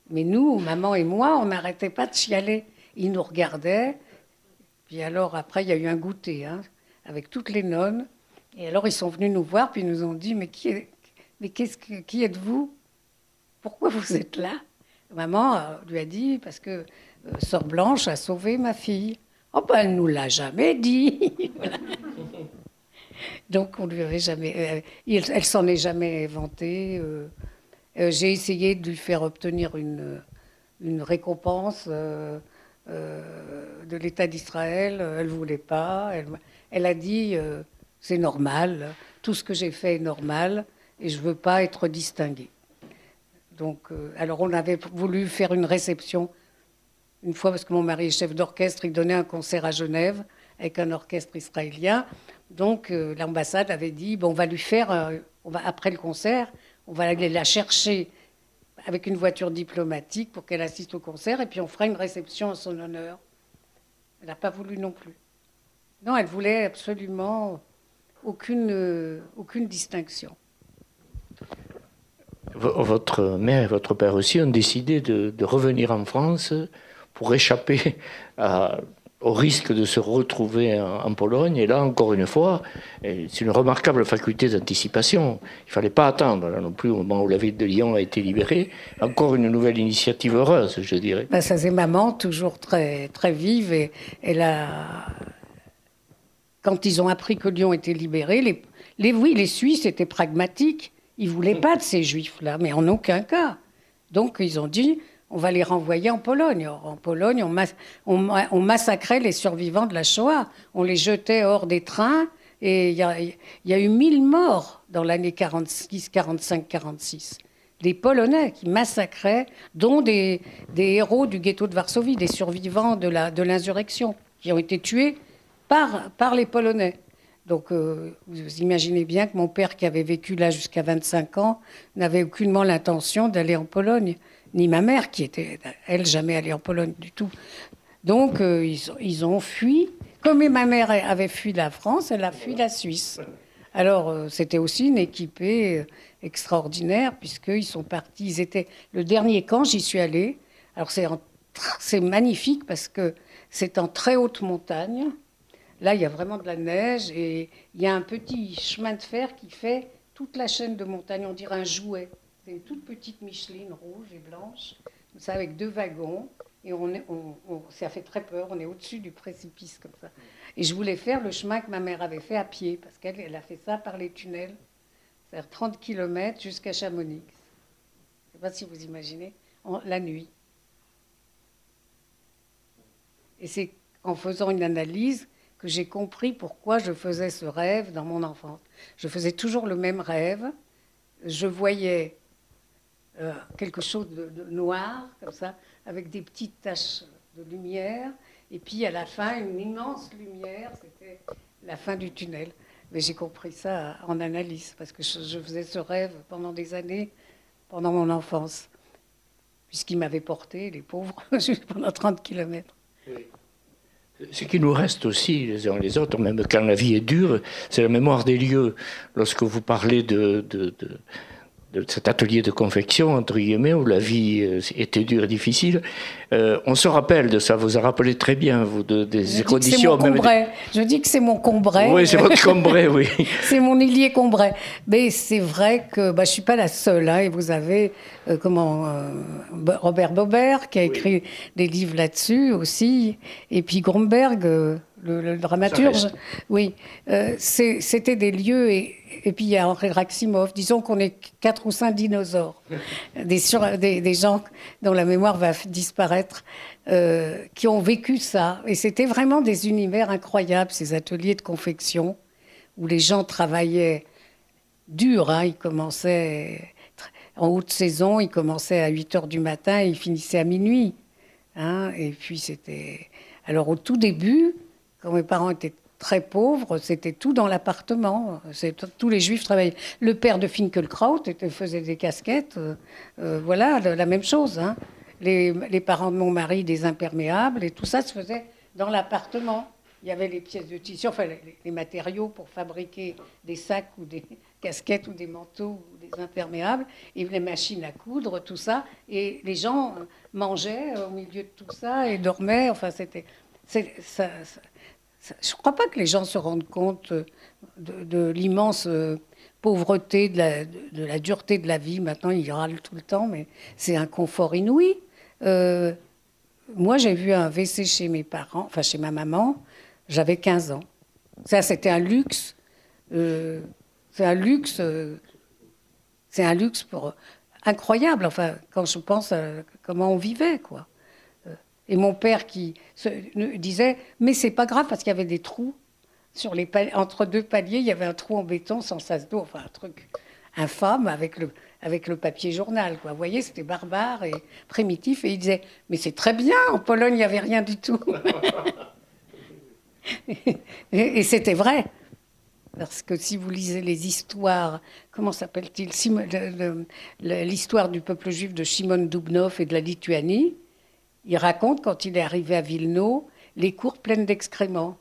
mais nous, maman et moi, on n'arrêtait pas de chialer. Ils nous regardaient. Puis alors après, il y a eu un goûter hein, avec toutes les nonnes. Et alors ils sont venus nous voir, puis ils nous ont dit, mais qui, est, mais qu'est-ce que, qui êtes-vous? Pourquoi vous êtes là? Maman euh, lui a dit Parce que euh, Sœur Blanche a sauvé ma fille. Oh ben, elle nous l'a jamais dit. Donc, on lui avait jamais. Euh, elle, s'en est jamais vantée. J'ai essayé de lui faire obtenir une, récompense de l'État d'Israël. Elle ne voulait pas. Elle, a dit C'est normal. Tout ce que j'ai fait est normal et je ne veux pas être distinguée. Donc, euh, alors on avait voulu faire une réception une fois parce que mon mari est chef d'orchestre, il donnait un concert à Genève avec un orchestre israélien. Donc euh, l'ambassade avait dit bon, on va lui faire, euh, après le concert, on va aller la chercher avec une voiture diplomatique pour qu'elle assiste au concert et puis on fera une réception en son honneur. Elle n'a pas voulu non plus. Non, elle voulait absolument aucune, aucune distinction
votre mère et votre père aussi ont décidé de, revenir en France pour échapper au risque de se retrouver en, Pologne. Et là, encore une fois, c'est une remarquable faculté d'anticipation. Il ne fallait pas attendre là non plus au moment où la ville de Lyon a été libérée. Encore une nouvelle initiative heureuse, je dirais.
Ben, ça, c'est maman, toujours très, très vive. Et a... Quand ils ont appris que Lyon était libéré, les, les, oui, les Suisses étaient pragmatiques. Ils ne voulaient pas de ces juifs-là, mais en aucun cas. Donc ils ont dit, on va les renvoyer en Pologne. en Pologne, on, massacrait les survivants de la Shoah. On les jetait hors des trains Et il y a, eu 1000 morts dans l'année 46, 45, 46. Les Polonais qui massacraient, dont des, des héros du ghetto de Varsovie, des survivants de l'insurrection, qui ont été tués par, par les Polonais. Donc, euh, vous imaginez bien que mon père, qui avait vécu là jusqu'à 25 ans, n'avait aucunement l'intention d'aller en Pologne, ni ma mère, qui était, elle, jamais allée en Pologne du tout. Donc, euh, ils, ils, ont fui. Comme ma mère avait fui la France, elle a fui la Suisse. Alors, euh, c'était aussi une équipée extraordinaire, puisqu'ils sont partis. Ils étaient le dernier camp, j'y suis allée. Alors, c'est magnifique parce que c'est en très haute montagne. Là, il y a vraiment de la neige et il y a un petit chemin de fer qui fait toute la chaîne de montagne. On dirait un jouet. C'est une toute petite Micheline rouge et blanche, ça avec deux wagons. Et on, on, ça fait très peur. On est au-dessus du précipice comme ça. Et je voulais faire le chemin que ma mère avait fait à pied parce qu'elle elle a fait ça par les tunnels. C'est-à-dire 30 km jusqu'à Chamonix. Je ne sais pas si vous imaginez, la nuit. Et c'est en faisant une analyse que j'ai compris pourquoi je faisais ce rêve dans mon enfance. Je faisais toujours le même rêve. Je voyais euh, quelque chose de, noir, comme ça, avec des petites taches de lumière. Et puis à la fin, une immense lumière. C'était la fin du tunnel. Mais j'ai compris ça en analyse, parce que je, faisais ce rêve pendant des années, pendant mon enfance, puisqu'il m'avait porté, les pauvres, pendant 30 kilomètres.
Ce qui nous reste aussi, les uns les autres, même quand la vie est dure, c'est la mémoire des lieux. Lorsque vous parlez de cet atelier de confection, entre guillemets, où la vie euh, était dure et difficile. Euh, on se rappelle de ça, vous a rappelé très bien, vous, de, des conditions.
Je dis que c'est mon combray.
Oui, c'est votre combray, oui.
c'est mon ilier combray. Mais c'est vrai que bah, je ne suis pas la seule. Hein, et vous avez euh, comment, Robert Bobert qui a écrit des livres là-dessus aussi. Et puis Gromberg, le, dramaturge. Oui, euh, c'était des lieux, et, et, puis il y a Henri Raximov, disons qu'on est quatre ou cinq dinosaures, des, des, des, gens dont la mémoire va disparaître, euh, qui ont vécu ça. Et c'était vraiment des univers incroyables, ces ateliers de confection, où les gens travaillaient dur, hein, ils commençaient en haute saison, ils commençaient à 8 heures du matin et ils finissaient à minuit. Hein, et puis c'était... Alors au tout début, quand mes parents étaient très pauvres, c'était tout dans l'appartement. Tous les juifs travaillaient. Le père de Finkelkraut faisait des casquettes. Euh, euh, voilà, la même chose. Hein. Les, parents de mon mari, des imperméables, et tout ça se faisait dans l'appartement. Il y avait les pièces de tissu, enfin les, matériaux pour fabriquer des sacs ou des casquettes ou des manteaux ou des imperméables, et les machines à coudre, tout ça. Et les gens mangeaient au milieu de tout ça et dormaient. Enfin, c'était. Je ne crois pas que les gens se rendent compte de, l'immense euh, pauvreté, de la, dureté de la vie. Maintenant, ils râlent tout le temps, mais c'est un confort inouï. Euh, moi, j'ai vu un WC chez mes parents, enfin chez ma maman, j'avais 15 ans. Ça, c'était un luxe. Euh, c'est un luxe. c'est un luxe pour, incroyable. Enfin, quand je pense à comment on vivait, quoi. Et mon père qui disait, mais c'est pas grave parce qu'il y avait des trous sur les entre deux paliers, il y avait un trou en béton sans sas d'eau, enfin un truc infâme avec le, avec le papier journal. Quoi. Vous voyez, c'était barbare et primitif. Et il disait, mais c'est très bien, en Pologne, il n'y avait rien du tout. et, c'était vrai. Parce que si vous lisez les histoires, comment s'appelle-t-il L'histoire du peuple juif de Shimon Dubnov et de la Lituanie, il raconte quand il est arrivé à Vilno, les cours pleines d'excréments.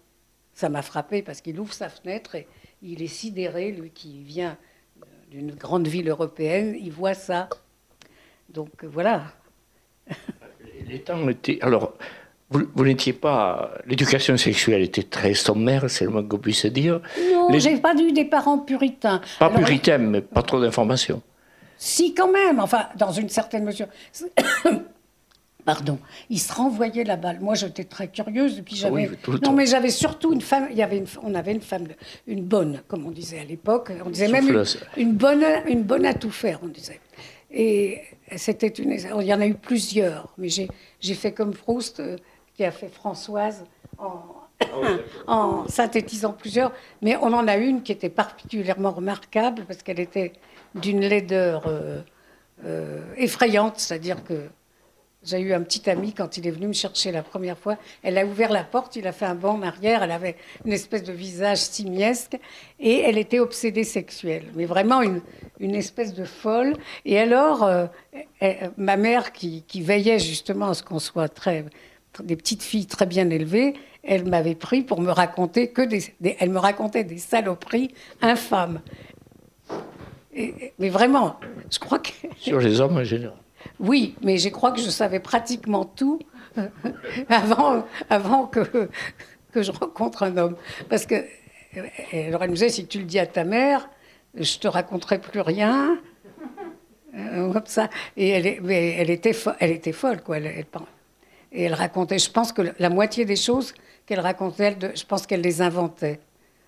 Ça m'a frappé parce qu'il ouvre sa fenêtre et il est sidéré, lui qui vient d'une grande ville européenne, il voit ça. Donc euh, voilà.
Les temps étaient. Alors, vous, n'étiez pas. L'éducation sexuelle était très sommaire, c'est le moins qu'on puisse dire.
Non, je j'ai pas eu des parents puritains.
Pas puritains, mais pas trop d'informations.
Si, quand même, enfin, dans une certaine mesure. Pardon, il se renvoyait la balle. Moi, j'étais très curieuse, et puis ah non, mais j'avais surtout une femme. Il y avait une, on avait une femme, une bonne, comme on disait à l'époque. On disait même une, bonne, une bonne à tout faire, on disait. Et c'était une. Il y en a eu plusieurs, mais j'ai fait comme Proust, euh, qui a fait Françoise en, en synthétisant plusieurs, mais on en a une qui était particulièrement remarquable parce qu'elle était d'une laideur euh, euh, effrayante, c'est-à-dire que j'ai eu un petit ami quand il est venu me chercher la première fois. Elle a ouvert la porte, il a fait un bond en arrière. Elle avait une espèce de visage simiesque et elle était obsédée sexuelle, mais vraiment une, une espèce de folle. Et alors, euh, ma mère qui, qui, veillait justement à ce qu'on soit très, des petites filles très bien élevées, elle m'avait pris pour me raconter que des, elle me racontait des saloperies infâmes. mais vraiment, je crois que
sur les hommes en général.
Oui, mais je crois que je savais pratiquement tout avant, avant que, que je rencontre un homme. Parce que, alors elle me disait, si tu le dis à ta mère, je te raconterai plus rien. Euh, comme ça. Et elle, mais elle, était, elle était folle, quoi. Et elle racontait, je pense que la moitié des choses qu'elle racontait, je pense qu'elle les inventait.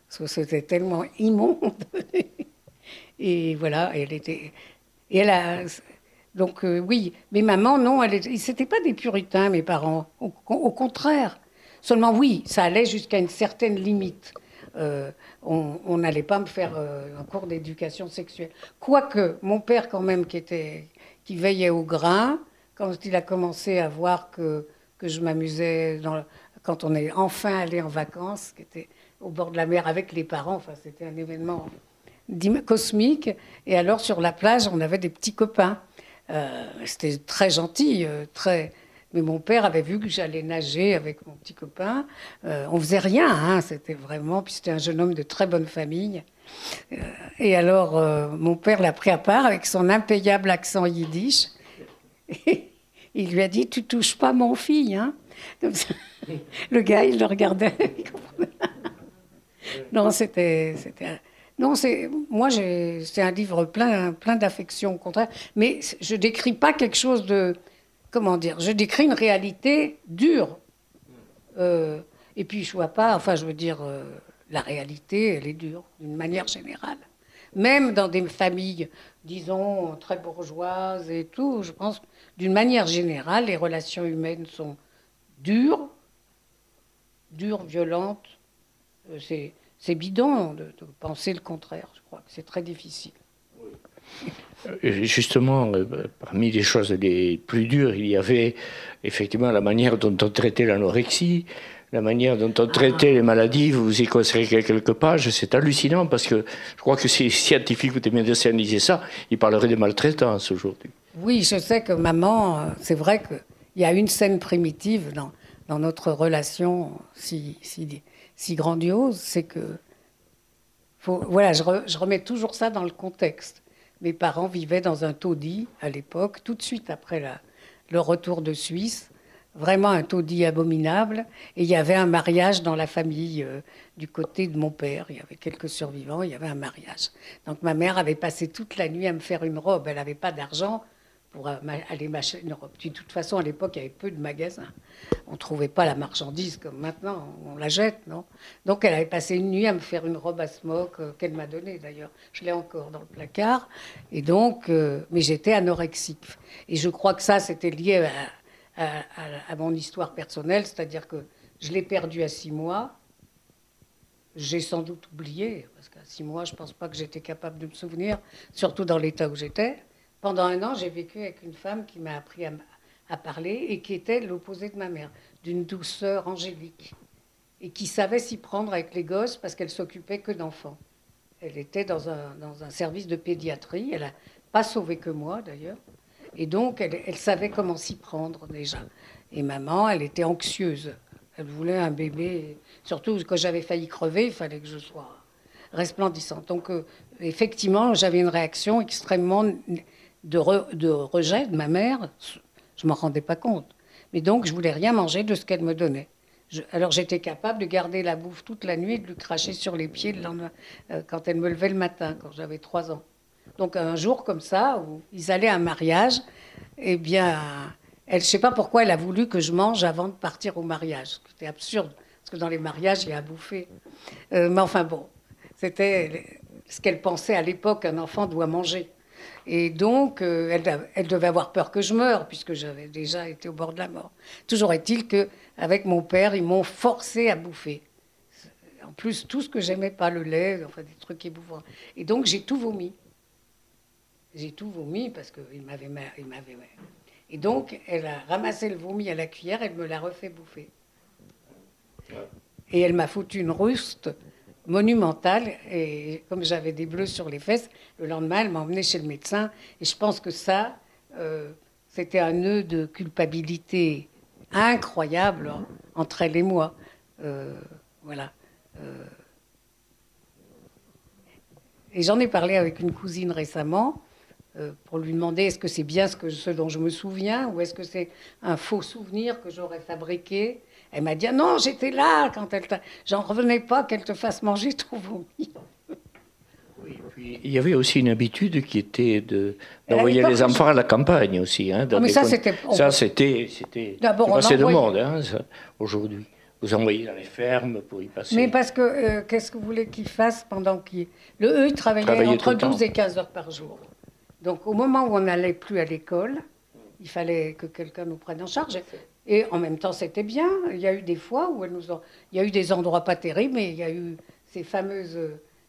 Parce que c'était tellement immonde. et voilà, elle était. Et elle a. Donc euh, oui, mais maman, non, c'était pas des puritains, mes parents. Au, contraire. Seulement oui, ça allait jusqu'à une certaine limite. Euh, on n'allait pas me faire euh, un cours d'éducation sexuelle. Quoique, mon père quand même, qui, était, qui veillait au grain, quand il a commencé à voir que, que je m'amusais quand on est enfin allé en vacances, qui était au bord de la mer avec les parents, enfin c'était un événement cosmique. Et alors sur la plage, on avait des petits copains. Euh, c'était très gentil, euh, très. Mais mon père avait vu que j'allais nager avec mon petit copain. Euh, on faisait rien, hein, c'était vraiment. Puis c'était un jeune homme de très bonne famille. et alors, mon père l'a pris à part avec son impayable accent yiddish. il lui a dit Tu touches pas mon fille. Hein le gars, il le regardait. non, c'était. Non, c'est moi, c'est un livre plein, d'affection, au contraire. Mais je décris pas quelque chose de, comment dire, je décris une réalité dure. Euh, et puis je vois pas, enfin, je veux dire, euh, la réalité, elle est dure d'une manière générale. Même dans des familles, disons, très bourgeoises et tout, je pense, d'une manière générale, les relations humaines sont dures, dures, violentes. Euh, c'est c'est bidon de, penser le contraire. Je crois que c'est très difficile.
Justement, euh, parmi les choses les plus dures, il y avait effectivement la manière dont on traitait l'anorexie, la manière dont on traitait les maladies. Vous y consacrez quelques pages. C'est hallucinant parce que je crois que si les scientifiques ou des médecins disaient ça, ils parleraient de maltraitance aujourd'hui.
Oui, je sais que maman, euh, c'est vrai qu'il y a une scène primitive dans, dans notre relation si, si, si grandiose, c'est que. voilà, je, remets toujours ça dans le contexte. Mes parents vivaient dans un taudis à l'époque, tout de suite après la, le retour de Suisse. Vraiment un taudis abominable. Et il y avait un mariage dans la famille euh, du côté de mon père. Il y avait quelques survivants, il y avait un mariage. Donc ma mère avait passé toute la nuit à me faire une robe. Elle n'avait pas d'argent pour aller m'acheter. De toute façon, à l'époque, il y avait peu de magasins. On ne trouvait pas la marchandise comme maintenant, on la jette, non? Donc elle avait passé une nuit à me faire une robe à smoke euh, qu'elle m'a donnée d'ailleurs. Je l'ai encore dans le placard. Et donc, euh, mais j'étais anorexique. Et je crois que ça, c'était lié à, à, mon histoire personnelle, c'est-à-dire que je l'ai perdu à six mois. J'ai sans doute oublié, parce qu'à six mois, je ne pense pas que j'étais capable de me souvenir, surtout dans l'état où j'étais. Pendant un an, j'ai vécu avec une femme qui m'a appris à, parler et qui était l'opposé de ma mère, d'une douceur angélique, et qui savait s'y prendre avec les gosses parce qu'elle s'occupait que d'enfants. Elle était dans un, dans un, service de pédiatrie, elle n'a pas sauvé que moi d'ailleurs, et donc elle, savait comment s'y prendre déjà. Et maman, elle était anxieuse, elle voulait un bébé, surtout quand j'avais failli crever, il fallait que je sois resplendissante. Donc euh, effectivement, j'avais une réaction extrêmement de, rejet de ma mère, je m'en rendais pas compte. Mais donc, je voulais rien manger de ce qu'elle me donnait. alors, j'étais capable de garder la bouffe toute la nuit et de lui cracher sur les pieds euh, quand elle me levait le matin, quand j'avais trois ans. Donc, un jour comme ça, où ils allaient à un mariage, eh bien, elle, je ne sais pas pourquoi elle a voulu que je mange avant de partir au mariage. C'était absurde, parce que dans les mariages, il y a à bouffer. Euh, mais enfin bon, c'était ce qu'elle pensait à l'époque, un enfant doit manger. Et donc, euh, elle, elle, devait avoir peur que je meure, puisque j'avais déjà été au bord de la mort. Toujours est-il qu'avec mon père, ils m'ont forcé à bouffer. En plus, tout ce que j'aimais pas, le lait, enfin des trucs ébouvants. Et donc, j'ai tout vomi. J'ai tout vomi parce qu'il m'avait... Il m'avait et donc, elle a ramassé le vomi à la cuillère, elle me l'a refait bouffer. Et elle m'a foutu une ruste monumentale. Et comme j'avais des bleus sur les fesses, le lendemain, elle m'a emmené chez le médecin. Et je pense que ça, euh, c'était un nœud de culpabilité incroyable entre elle et moi. Euh, voilà. Euh, et j'en ai parlé avec une cousine récemment. Euh, pour lui demander est-ce que c'est bien ce, que, ce dont je me souviens ou est-ce que c'est un faux souvenir que j'aurais fabriqué? Elle m'a dit ah non, j'étais là quand elle J'en revenais pas qu'elle te fasse manger trop vomi.
Oui, puis il y avait aussi une habitude qui était de, d'envoyer les enfants à la campagne aussi. Hein,
mais ça, c'était...
Ça, c'était... c'était D'abord, on de monde, hein, aujourd'hui. Vous envoyez dans les fermes pour y passer.
Mais parce que, euh, qu'est-ce que vous voulez qu'ils fassent pendant qu'ils... Le, eux, ils travaillaient entre 12 et 15 heures par jour. Donc au moment où on n'allait plus à l'école, il fallait que quelqu'un nous prenne en charge. Et en même temps, c'était bien. Il y a eu des fois où nous ont... il y a eu des endroits pas terribles, mais il y a eu ces fameuses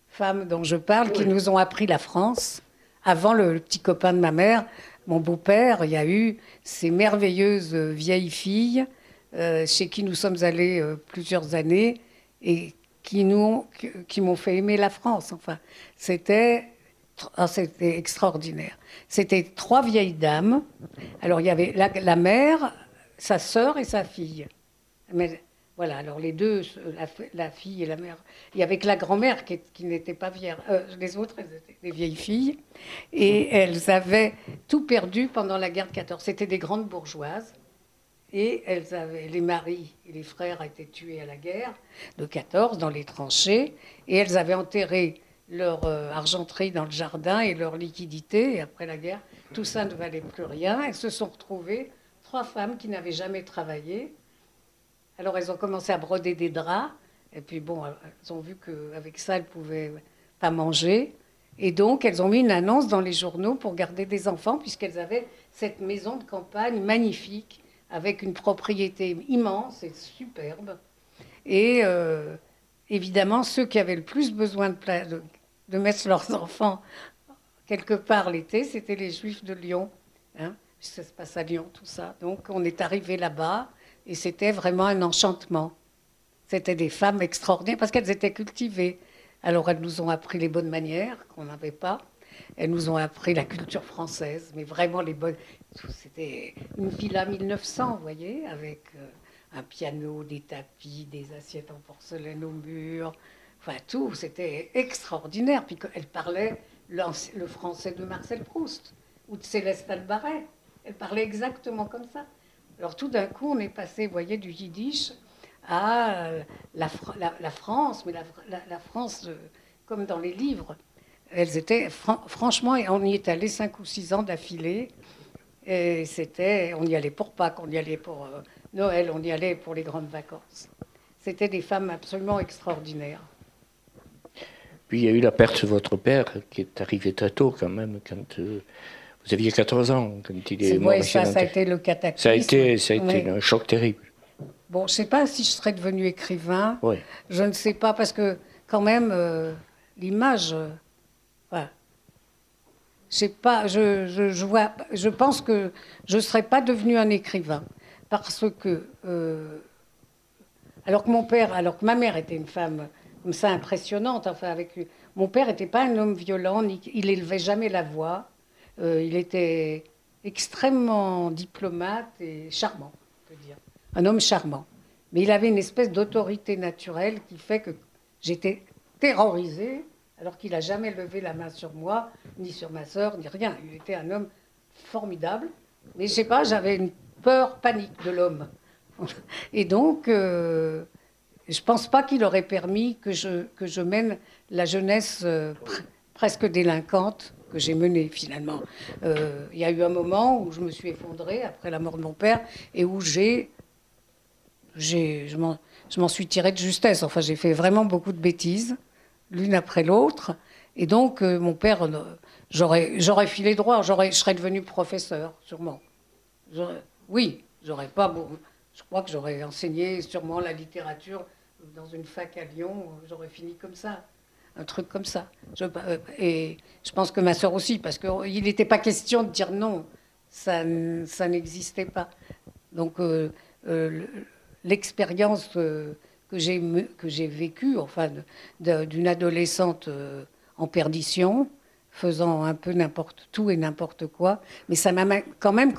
femmes dont je parle qui nous ont appris la France. Avant le, petit copain de ma mère, mon beau-père, il y a eu ces merveilleuses vieilles filles euh, chez qui nous sommes allés euh, plusieurs années et qui nous qui m'ont fait aimer la France. Enfin, c'était ah, c'était extraordinaire. C'était trois vieilles dames. Alors il y avait la, mère, sa sœur et sa fille. Mais voilà, alors les deux, la, fille et la mère. Il y avait que la grand-mère qui, n'était pas vieille. Euh, les autres, elles étaient des vieilles filles. Et elles avaient tout perdu pendant la guerre de 14. C'était des grandes bourgeoises. Et elles avaient, les maris et les frères étaient tués à la guerre de 14 dans les tranchées. Et elles avaient enterré leur euh, argenterie dans le jardin et leur liquidité. Et après la guerre, tout ça ne valait plus rien. Elles se sont retrouvées, trois femmes qui n'avaient jamais travaillé. Alors elles ont commencé à broder des draps. Et puis bon, elles ont vu qu'avec ça, elles ne pouvaient pas manger. Et donc, elles ont mis une annonce dans les journaux pour garder des enfants, puisqu'elles avaient cette maison de campagne magnifique, avec une propriété immense et superbe. Et euh, évidemment, ceux qui avaient le plus besoin de, de de mettre leurs enfants quelque part l'été, c'était les Juifs de Lyon. Hein, ça se passe à Lyon, tout ça. Donc on est arrivé là-bas et c'était vraiment un enchantement. C'était des femmes extraordinaires parce qu'elles étaient cultivées. Alors elles nous ont appris les bonnes manières qu'on n'avait pas. Elles nous ont appris la culture française, mais vraiment les bonnes. C'était une villa 1900, vous voyez, avec euh, un piano, des tapis, des assiettes en porcelaine au mur, Enfin, tout, c'était extraordinaire. Puis elle parlait le français de Marcel Proust ou de Céleste Albaret. Elle parlait exactement comme ça. Alors tout d'un coup, on est passé, vous voyez, du yiddish à euh, la, France, mais la, France euh, comme dans les livres. Elles étaient, franchement, on y est allé cinq ou six ans d'affilée. Et c'était, on y allait pour Pâques, on y allait pour euh, Noël, on y allait pour les grandes vacances. C'était des femmes absolument extraordinaires.
Puis il y a eu la perte de votre père qui est arrivée très tôt quand même, quand euh, vous aviez 14 ans, quand il est, mort.
ça, ça a été le cataclysme.
Ça a été, ça a été un choc terrible.
Bon, je ne sais pas si je serais devenu écrivain. Oui. Je ne sais pas, parce que quand même, euh, l'image. Euh, voilà. Pas, je, je, je, vois, je pense que je ne serais pas devenu un écrivain. Parce que. alors que mon père, alors que ma mère était une femme comme ça impressionnante. Enfin, avec mon père n'était pas un homme violent, il élevait jamais la voix. Euh, il était extrêmement diplomate et charmant, on peut dire. Un homme charmant. Mais il avait une espèce d'autorité naturelle qui fait que j'étais terrorisée, alors qu'il n'a jamais levé la main sur moi, ni sur ma sœur, ni rien. Il était un homme formidable. Mais je sais pas, j'avais une peur panique de l'homme. Et donc, euh, je ne pense pas qu'il aurait permis que je, que je mène la jeunesse euh, presque délinquante que j'ai menée finalement. Euh, il y a eu un moment où je me suis effondrée après la mort de mon père et où j'ai, je m'en suis tirée de justesse. Enfin, j'ai fait vraiment beaucoup de bêtises, l'une après l'autre. Et donc, euh, mon père, j'aurais, filé droit, je serais devenu professeur, sûrement. oui, j'aurais pas. Je crois que j'aurais enseigné sûrement la littérature dans une fac à Lyon, j'aurais fini comme ça. Un truc comme ça. Je, et je pense que ma soeur aussi, parce qu'il n'était pas question de dire non. Ça, n'existait pas. Donc, l'expérience que j'ai vécue, enfin, d'une adolescente euh, en perdition, faisant un peu n'importe tout et n'importe quoi, mais ça m'a quand même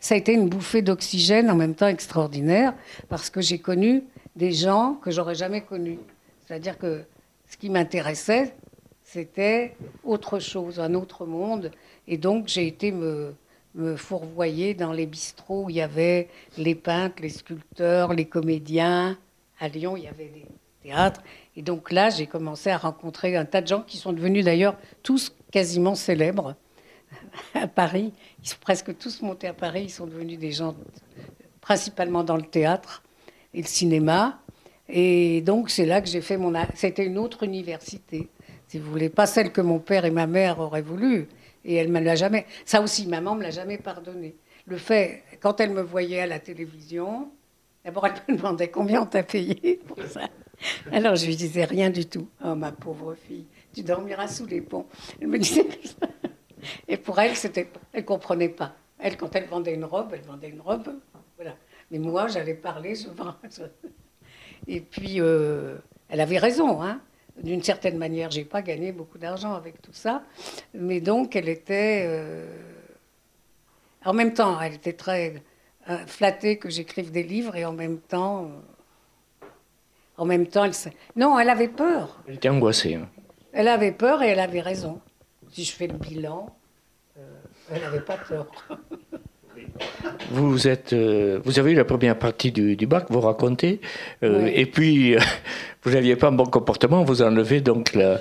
ça a été une bouffée d'oxygène en même temps extraordinaire parce que j'ai connu des gens que j'aurais jamais connus. C'est-à-dire que ce qui m'intéressait, c'était autre chose, un autre monde, et donc j'ai été me fourvoyer dans les bistrots où il y avait les peintres, les sculpteurs, les comédiens. À Lyon, il y avait des théâtres. Et donc là, j'ai commencé à rencontrer un tas de gens qui sont devenus d'ailleurs tous quasiment célèbres à Paris. Ils sont presque tous montés à Paris. Ils sont devenus des gens principalement dans le théâtre et le cinéma. Et donc c'est là que j'ai fait mon... C'était une autre université, si vous voulez, pas celle que mon père et ma mère auraient voulu. Et elle me l'a jamais. Ça aussi, maman me l'a jamais pardonné. Le fait, quand elle me voyait à la télévision, d'abord elle me demandait combien on t'a payé pour ça. Alors je lui disais rien du tout. Oh ma pauvre fille, tu dormiras sous les ponts. Elle me disait ça. Et pour elle, c'était, elle comprenait pas. Elle, quand elle vendait une robe, elle vendait une robe. Voilà. Mais moi, j'allais parler, je vends. Et puis, euh, elle avait raison, hein d'une certaine manière, j'ai pas gagné beaucoup d'argent avec tout ça, mais donc elle était, euh, en même temps, elle était très euh, flattée que j'écrive des livres et en même temps, en même temps, elle, non, elle avait peur.
Elle était angoissée. Hein.
Elle avait peur et elle avait raison. Si je fais le bilan, elle n'avait pas peur.
Vous, êtes, euh, vous avez eu la première partie du, bac, vous racontez, euh, et puis euh, vous n'aviez pas un bon comportement, vous enlevez donc la,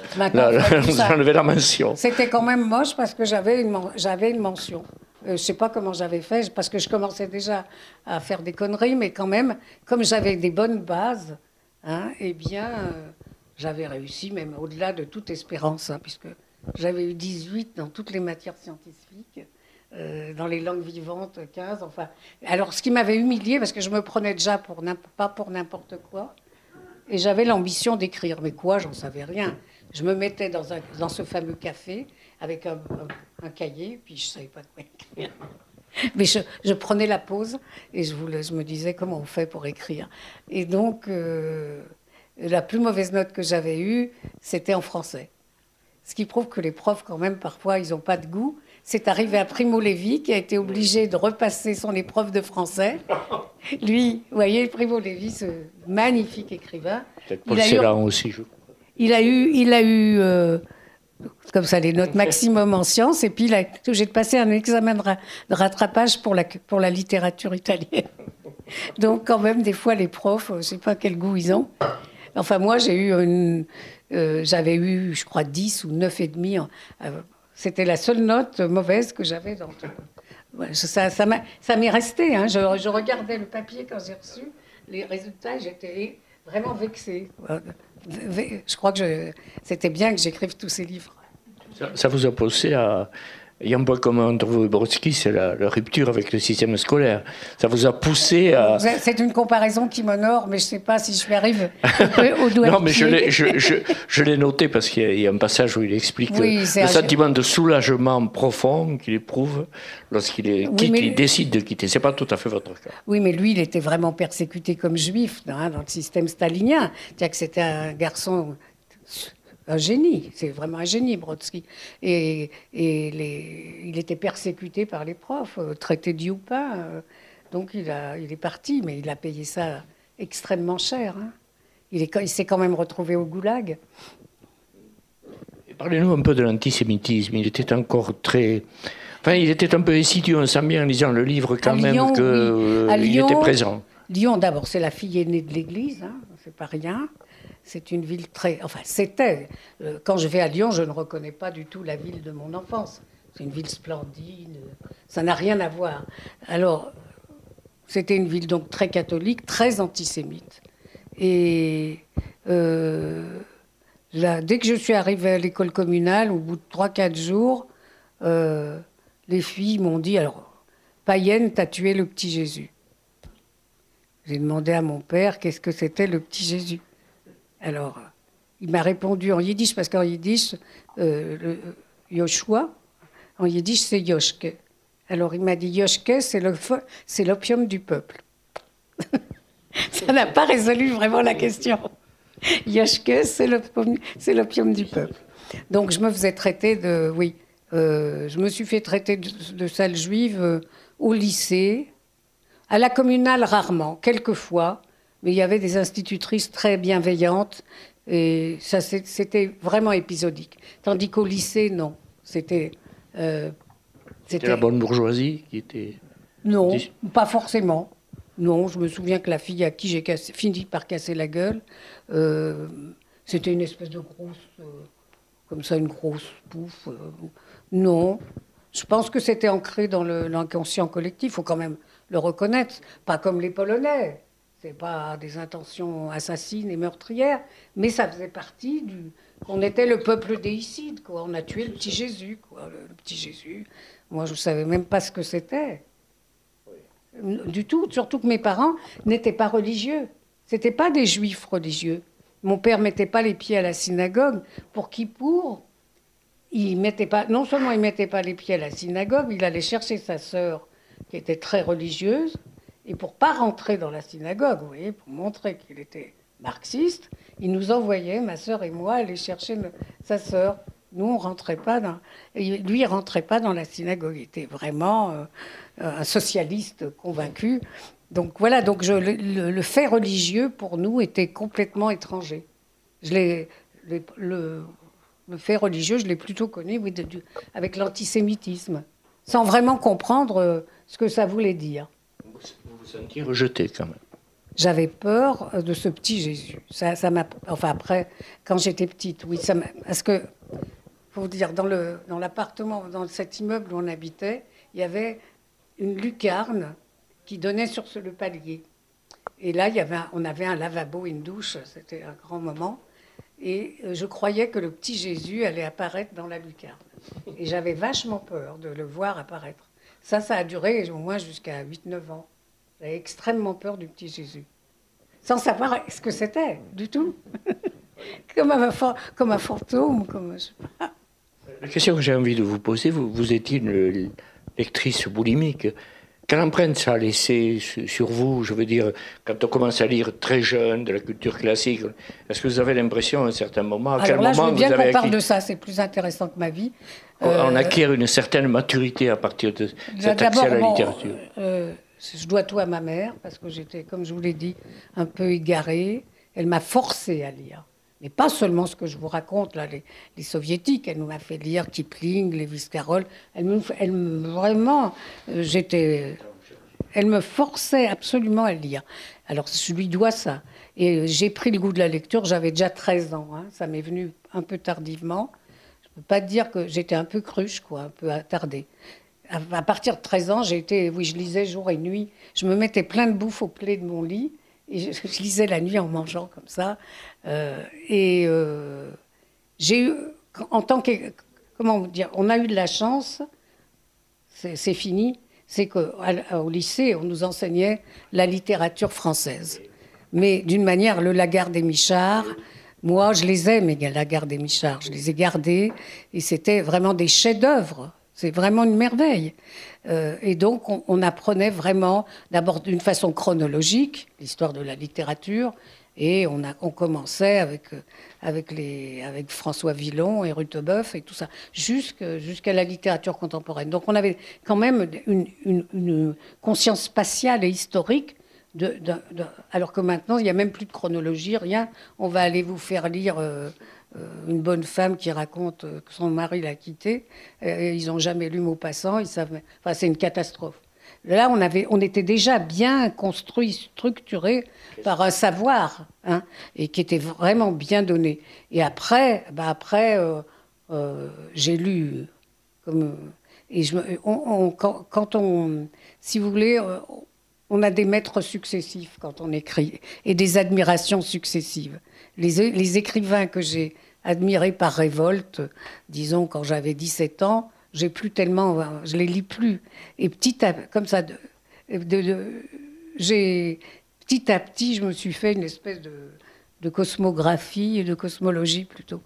vous enlevez la mention.
C'était quand même moche parce que j'avais une, j'avais une mention. je ne sais pas comment j'avais fait, parce que je commençais déjà à faire des conneries, mais quand même, comme j'avais des bonnes bases, hein, eh bien, j'avais réussi, même au-delà de toute espérance, hein, puisque j'avais eu 18 dans toutes les matières scientifiques. Euh, dans les langues vivantes, 15. Enfin, alors, ce qui m'avait humilié, parce que je me prenais déjà pour pas pour n'importe quoi, et j'avais l'ambition d'écrire. Mais quoi, j'en savais rien. Je me mettais dans, dans ce fameux café avec un, cahier, puis je savais pas quoi écrire. Mais je, je, prenais la pause et je, voulais, je me disais comment on fait pour écrire? Et donc, euh, la plus mauvaise note que j'avais eue, c'était en français. Ce qui prouve que les profs, quand même, parfois, ils n'ont pas de goût. C'est arrivé à Primo Levi qui a été obligé de repasser son épreuve de français. Lui, vous voyez, Primo Levi, ce magnifique écrivain.
Il a, eu, aussi,
il a eu, il a eu euh, comme ça, les notes maximum en sciences, et puis il a été obligé de passer un examen de, rattrapage pour la, pour la littérature italienne. Donc, quand même, des fois, les profs, je ne sais pas quel goût ils ont. Enfin, moi, j'ai eu une. Euh, j'avais eu, je crois, 10 ou 9 et demi. Euh, c'était la seule note mauvaise que j'avais dans tout. Ça, m'est resté. Hein. Je, regardais le papier quand j'ai reçu les résultats, j'étais vraiment vexée. Je crois que c'était bien que j'écrive tous ces livres.
Ça, ça, vous a poussé à, il y a un point commun entre vous et Brodsky, c'est la, rupture avec le système scolaire. Ça vous a poussé à...
C'est une comparaison qui m'honore, mais je ne sais pas si je vais arriver au doigt
Non, mais je l'ai noté parce qu'il y, a un passage où il explique le sentiment de soulagement profond qu'il éprouve lorsqu'il décide de quitter. Ce n'est pas tout à fait votre cas.
Oui, mais lui, il était vraiment persécuté comme juif hein, dans le système stalinien. C'est-à-dire que c'était un garçon un génie, c'est vraiment un génie, Brodsky. Et, il était persécuté par les profs, euh, traité de youpa. Euh. donc il, a, il est parti, mais il a payé ça extrêmement cher. Hein. Il, il s'est quand même retrouvé au goulag.
Parlez-nous un peu de l'antisémitisme. Il était encore très. Enfin, il était un peu insidieux, on sent bien en lisant le livre quand même qu'il euh, était présent.
Lyon, d'abord, c'est la fille aînée de l'Église, hein, c'est pas rien. C'est une ville très. Enfin, c'était. Euh, quand je vais à Lyon, je ne reconnais pas du tout la ville de mon enfance. C'est une ville splendide. Ça n'a rien à voir. Alors, c'était une ville donc très catholique, très antisémite. Et euh, dès que je suis arrivée à l'école communale, au bout de 3-4 jours, euh, les filles m'ont dit Alors, païenne, t'as tué le petit Jésus. J'ai demandé à mon père qu'est-ce que c'était le petit Jésus. Alors, il m'a répondu en yiddish, parce qu'en yiddish, euh, le, Yoshua, en yiddish, c'est Yoshke. Alors, il m'a dit Yoshke, c'est l'opium du peuple. Ça n'a pas résolu vraiment la question. Yoshke, c'est l'opium du peuple. Donc je me faisais traiter de. Oui, euh, je me suis fait traiter de, salle juive euh, au lycée, à la communale rarement, quelquefois, mais il y avait des institutrices très bienveillantes et ça c'était vraiment épisodique. Tandis qu'au lycée, non. C'était.
Euh, c'était la bonne bourgeoisie qui était.
Non, pas forcément. Non, je me souviens que la fille à qui j'ai fini par casser la gueule, euh, c'était une espèce de grosse, euh, comme ça, une grosse pouffe. Non, je pense que c'était ancré dans l'inconscient collectif. Il faut quand même le reconnaître. Pas comme les Polonais. C'est pas des intentions assassines et meurtrières, mais ça faisait partie du. On était le peuple déicide, quoi. On a tué le petit Jésus, quoi. Le, petit Jésus. Moi, je ne savais même pas ce que c'était du tout, surtout que mes parents n'étaient pas religieux. C'était pas des juifs religieux. Mon père mettait pas les pieds à la synagogue. Pour qui pour? Il mettait pas, non seulement il mettait pas les pieds à la synagogue, il allait chercher sa sœur qui était très religieuse, et pour pas rentrer dans la synagogue, vous voyez, pour montrer qu'il était marxiste, il nous envoyait, ma sœur et moi, aller chercher sa sœur. Nous, on rentrait pas dans, lui, il rentrait pas dans la synagogue. Il était vraiment euh, un socialiste convaincu. Donc voilà, donc le, fait religieux pour nous était complètement étranger. Je l'ai, le, fait religieux, je l'ai plutôt connu avec l'antisémitisme, sans vraiment comprendre euh, ce que ça voulait dire.
Vous vous rejeté quand même.
J'avais peur euh, de ce petit Jésus. Ça, ça m'a, enfin après, quand j'étais petite, oui, ça parce que, faut dire, dans le dans l'appartement, dans cet immeuble où on habitait, il y avait une lucarne qui donnait sur le palier. Et là, il y avait on avait un lavabo, une douche, c'était un grand moment. Et euh, je croyais que le petit Jésus allait apparaître dans la lucarne. Et j'avais vachement peur de le voir apparaître. Ça, ça a duré au moins jusqu'à 8-9 ans. J'avais extrêmement peur du petit Jésus. Sans savoir ce que c'était, du tout. comme, un, comme un fantôme, comme je sais pas.
La question que j'ai envie de vous poser, vous, vous étiez une lectrice boulimique. Quelle empreinte ça a laissé sur vous Je veux dire, quand on commence à lire très jeune de la culture classique, est-ce que vous avez l'impression à un certain moment,
à quel
moment
je veux bien qu'on parle de ça, c'est plus intéressant que ma vie.
On euh, acquiert une certaine maturité à partir de cet accès à la littérature.
Euh, je dois tout à ma mère, parce que j'étais, comme je vous l'ai dit, un peu égarée. Elle m'a forcé à lire. Mais pas seulement ce que je vous raconte, là, les, soviétiques. Elle nous a fait lire Kipling, Lewis Carroll. Elle me, vraiment, euh, j'étais, elle me forçait absolument à lire. Alors je lui dois ça. Et j'ai pris le goût de la lecture. J'avais déjà 13 ans. Hein. Ça m'est venu un peu tardivement. Je ne peux pas dire que j'étais un peu cruche, quoi, un peu attardée. À, partir de 13 ans, j'ai été, oui, je lisais jour et nuit. Je me mettais plein de bouffe au pied de mon lit. Et je, lisais la nuit en mangeant comme ça. Euh, et euh, j'ai eu, en tant que, comment dire, on a eu de la chance, c'est fini, c'est qu'au lycée, on nous enseignait la littérature française. Mais d'une manière, le Lagarde et Michard, moi, je les aime, Lagarde et Michard, je les ai gardés, et c'était vraiment des chefs-d'œuvre. C'est vraiment une merveille. Euh, et donc, on, apprenait vraiment, d'abord d'une façon chronologique, l'histoire de la littérature, et on, a, on commençait avec, euh, avec, les, avec François Villon et Rutebeuf et tout ça, jusqu'à la littérature contemporaine. Donc on avait quand même une, conscience spatiale et historique, alors que maintenant, il n'y a même plus de chronologie, rien. On va aller vous faire lire euh, une bonne femme qui raconte que son mari l'a quittée. ils n'ont jamais lu Maupassant, ils savent... Enfin, c'est une catastrophe. Là, on, avait, on était déjà bien construit, structuré par un savoir, hein, et qui était vraiment bien donné. Et après, bah après euh, euh, j'ai lu, comme, et je, on, quand, on, si vous voulez, euh, on a des maîtres successifs quand on écrit, et des admirations successives. Les, écrivains que j'ai admiré par révolte, disons quand j'avais 17 ans, j'ai plus tellement, je les lis plus. Et petit à comme ça, de, j'ai petit à petit, je me suis fait une espèce de, de cosmographie et de cosmologie plutôt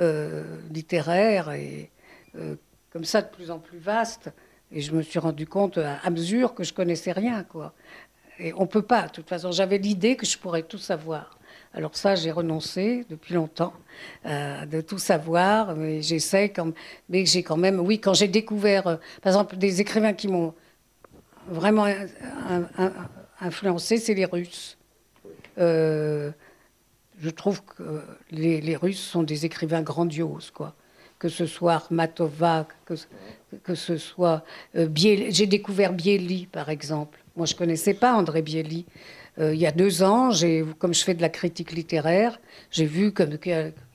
euh, littéraire et euh, comme ça de plus en plus vaste. Et je me suis rendu compte à, mesure que je connaissais rien, quoi. Et on peut pas. De toute façon, j'avais l'idée que je pourrais tout savoir. Alors ça, j'ai renoncé depuis longtemps euh, de tout savoir, mais j'essaie quand, mais j'ai quand même, oui, quand j'ai découvert, par exemple, des écrivains qui m'ont vraiment influencé, c'est les Russes. Euh, je trouve que les, Russes sont des écrivains grandioses, quoi. Que ce soit Armatova, que, que ce soit euh, J'ai découvert Bieli, par exemple. Moi, je ne connaissais pas André Bieli. Euh, il y a deux ans, comme je fais de la critique littéraire, j'ai vu qu'il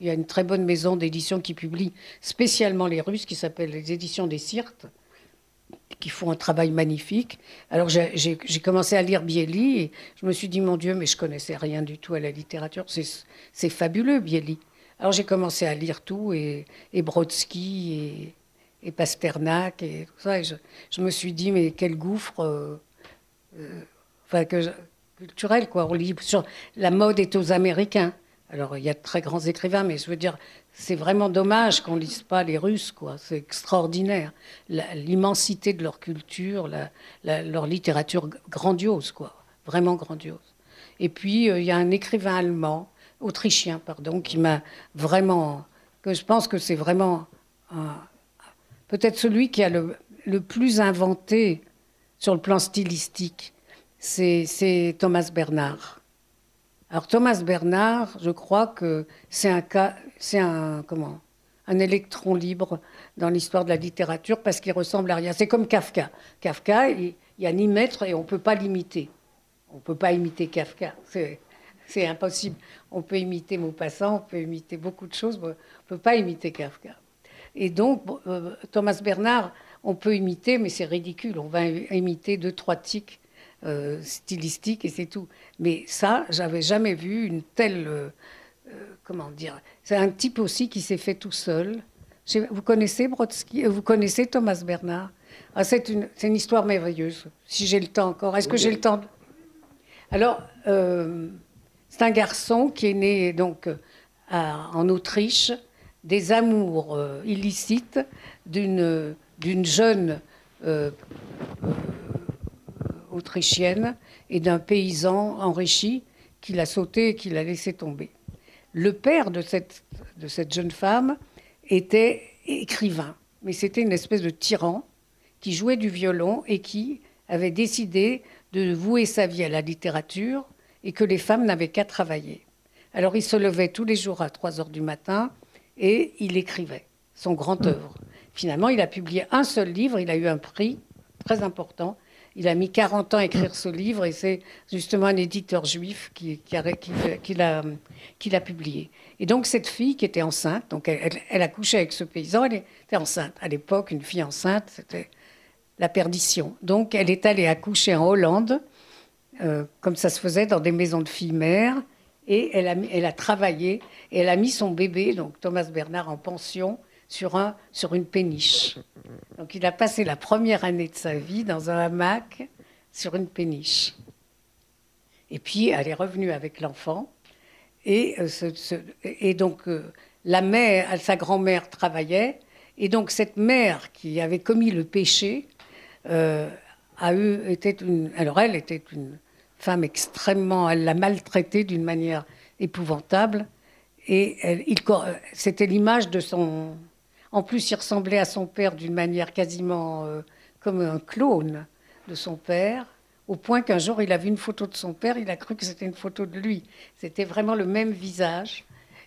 y, a une très bonne maison d'édition qui publie spécialement les Russes, qui s'appelle les éditions des Sirtes qui font un travail magnifique. Alors j'ai commencé à lire Bieli et je me suis dit, mon Dieu, mais je connaissais rien du tout à la littérature. C'est fabuleux, Bieli. Alors j'ai commencé à lire tout, et, et Brodsky, et, Pasternak, et tout ça. Et je, me suis dit, mais quel gouffre euh, euh, enfin, culturel, quoi. On lit sur, la mode est aux Américains. Alors, il y a de très grands écrivains, mais je veux dire, c'est vraiment dommage qu'on lise pas les Russes, quoi. C'est extraordinaire. L'immensité de leur culture, leur littérature grandiose, quoi. Vraiment grandiose. Et puis, euh, il y a un écrivain allemand, autrichien, pardon, qui m'a vraiment. que je pense que c'est vraiment. Peut-être celui qui a le, plus inventé sur le plan stylistique. C'est Thomas Bernard. Alors Thomas Bernard, je crois que c'est un cas, c'est un comment, un électron libre dans l'histoire de la littérature parce qu'il ressemble à rien. C'est comme Kafka. Kafka, il n'y a ni maître et on ne peut pas l'imiter. On ne peut pas imiter Kafka. C'est impossible. On peut imiter Maupassant, on peut imiter beaucoup de choses, mais on ne peut pas imiter Kafka. Et donc, euh, Thomas Bernard, on peut imiter, mais c'est ridicule. On va imiter deux, trois tics euh, stylistique et c'est tout. Mais ça, j'avais jamais vu une telle. Euh, euh, comment dire C'est un type aussi qui s'est fait tout seul. Vous connaissez Brodsky Vous connaissez Thomas Bernard? Ah, C'est une, une, histoire merveilleuse. Si j'ai le temps encore. Est-ce que j'ai le temps Alors, c'est un garçon qui est né donc en Autriche des amours illicites d'une jeune autrichienne et d'un paysan enrichi qui l'a sauté et qui l'a laissé tomber. Le père de cette, de cette jeune femme était écrivain, mais c'était une espèce de tyran qui jouait du violon et qui avait décidé de vouer sa vie à la littérature et que les femmes n'avaient qu'à travailler. Alors il se levait tous les jours à 3 heures du matin et il écrivait son grand œuvre. Finalement, il a publié un seul livre, il a eu un prix très important il a mis 40 ans à écrire ce livre et c'est justement un éditeur juif qui, qui, l'a publié. Et donc cette fille qui était enceinte, donc elle, a couché avec ce paysan, elle était enceinte. À l'époque, une fille enceinte, c'était la perdition. Donc elle est allée accoucher en Hollande, euh, comme ça se faisait dans des maisons de filles mères, et elle a, travaillé, et elle a mis son bébé, donc Thomas Bernard, en pension sur, un, sur une péniche. Donc il a passé la première année de sa vie dans un hamac sur une péniche. Et puis elle est revenue avec l'enfant. Et, euh, donc euh, la mère, sa grand-mère travaillait. Et donc cette mère qui avait commis le péché a eu, était une, alors elle était une femme extrêmement, elle l'a maltraitée d'une manière épouvantable. Et c'était l'image de son, en plus, il ressemblait à son père d'une manière quasiment euh, comme un clone de son père, au point qu'un jour, il a vu une photo de son père, il a cru que c'était une photo de lui. C'était vraiment le même visage.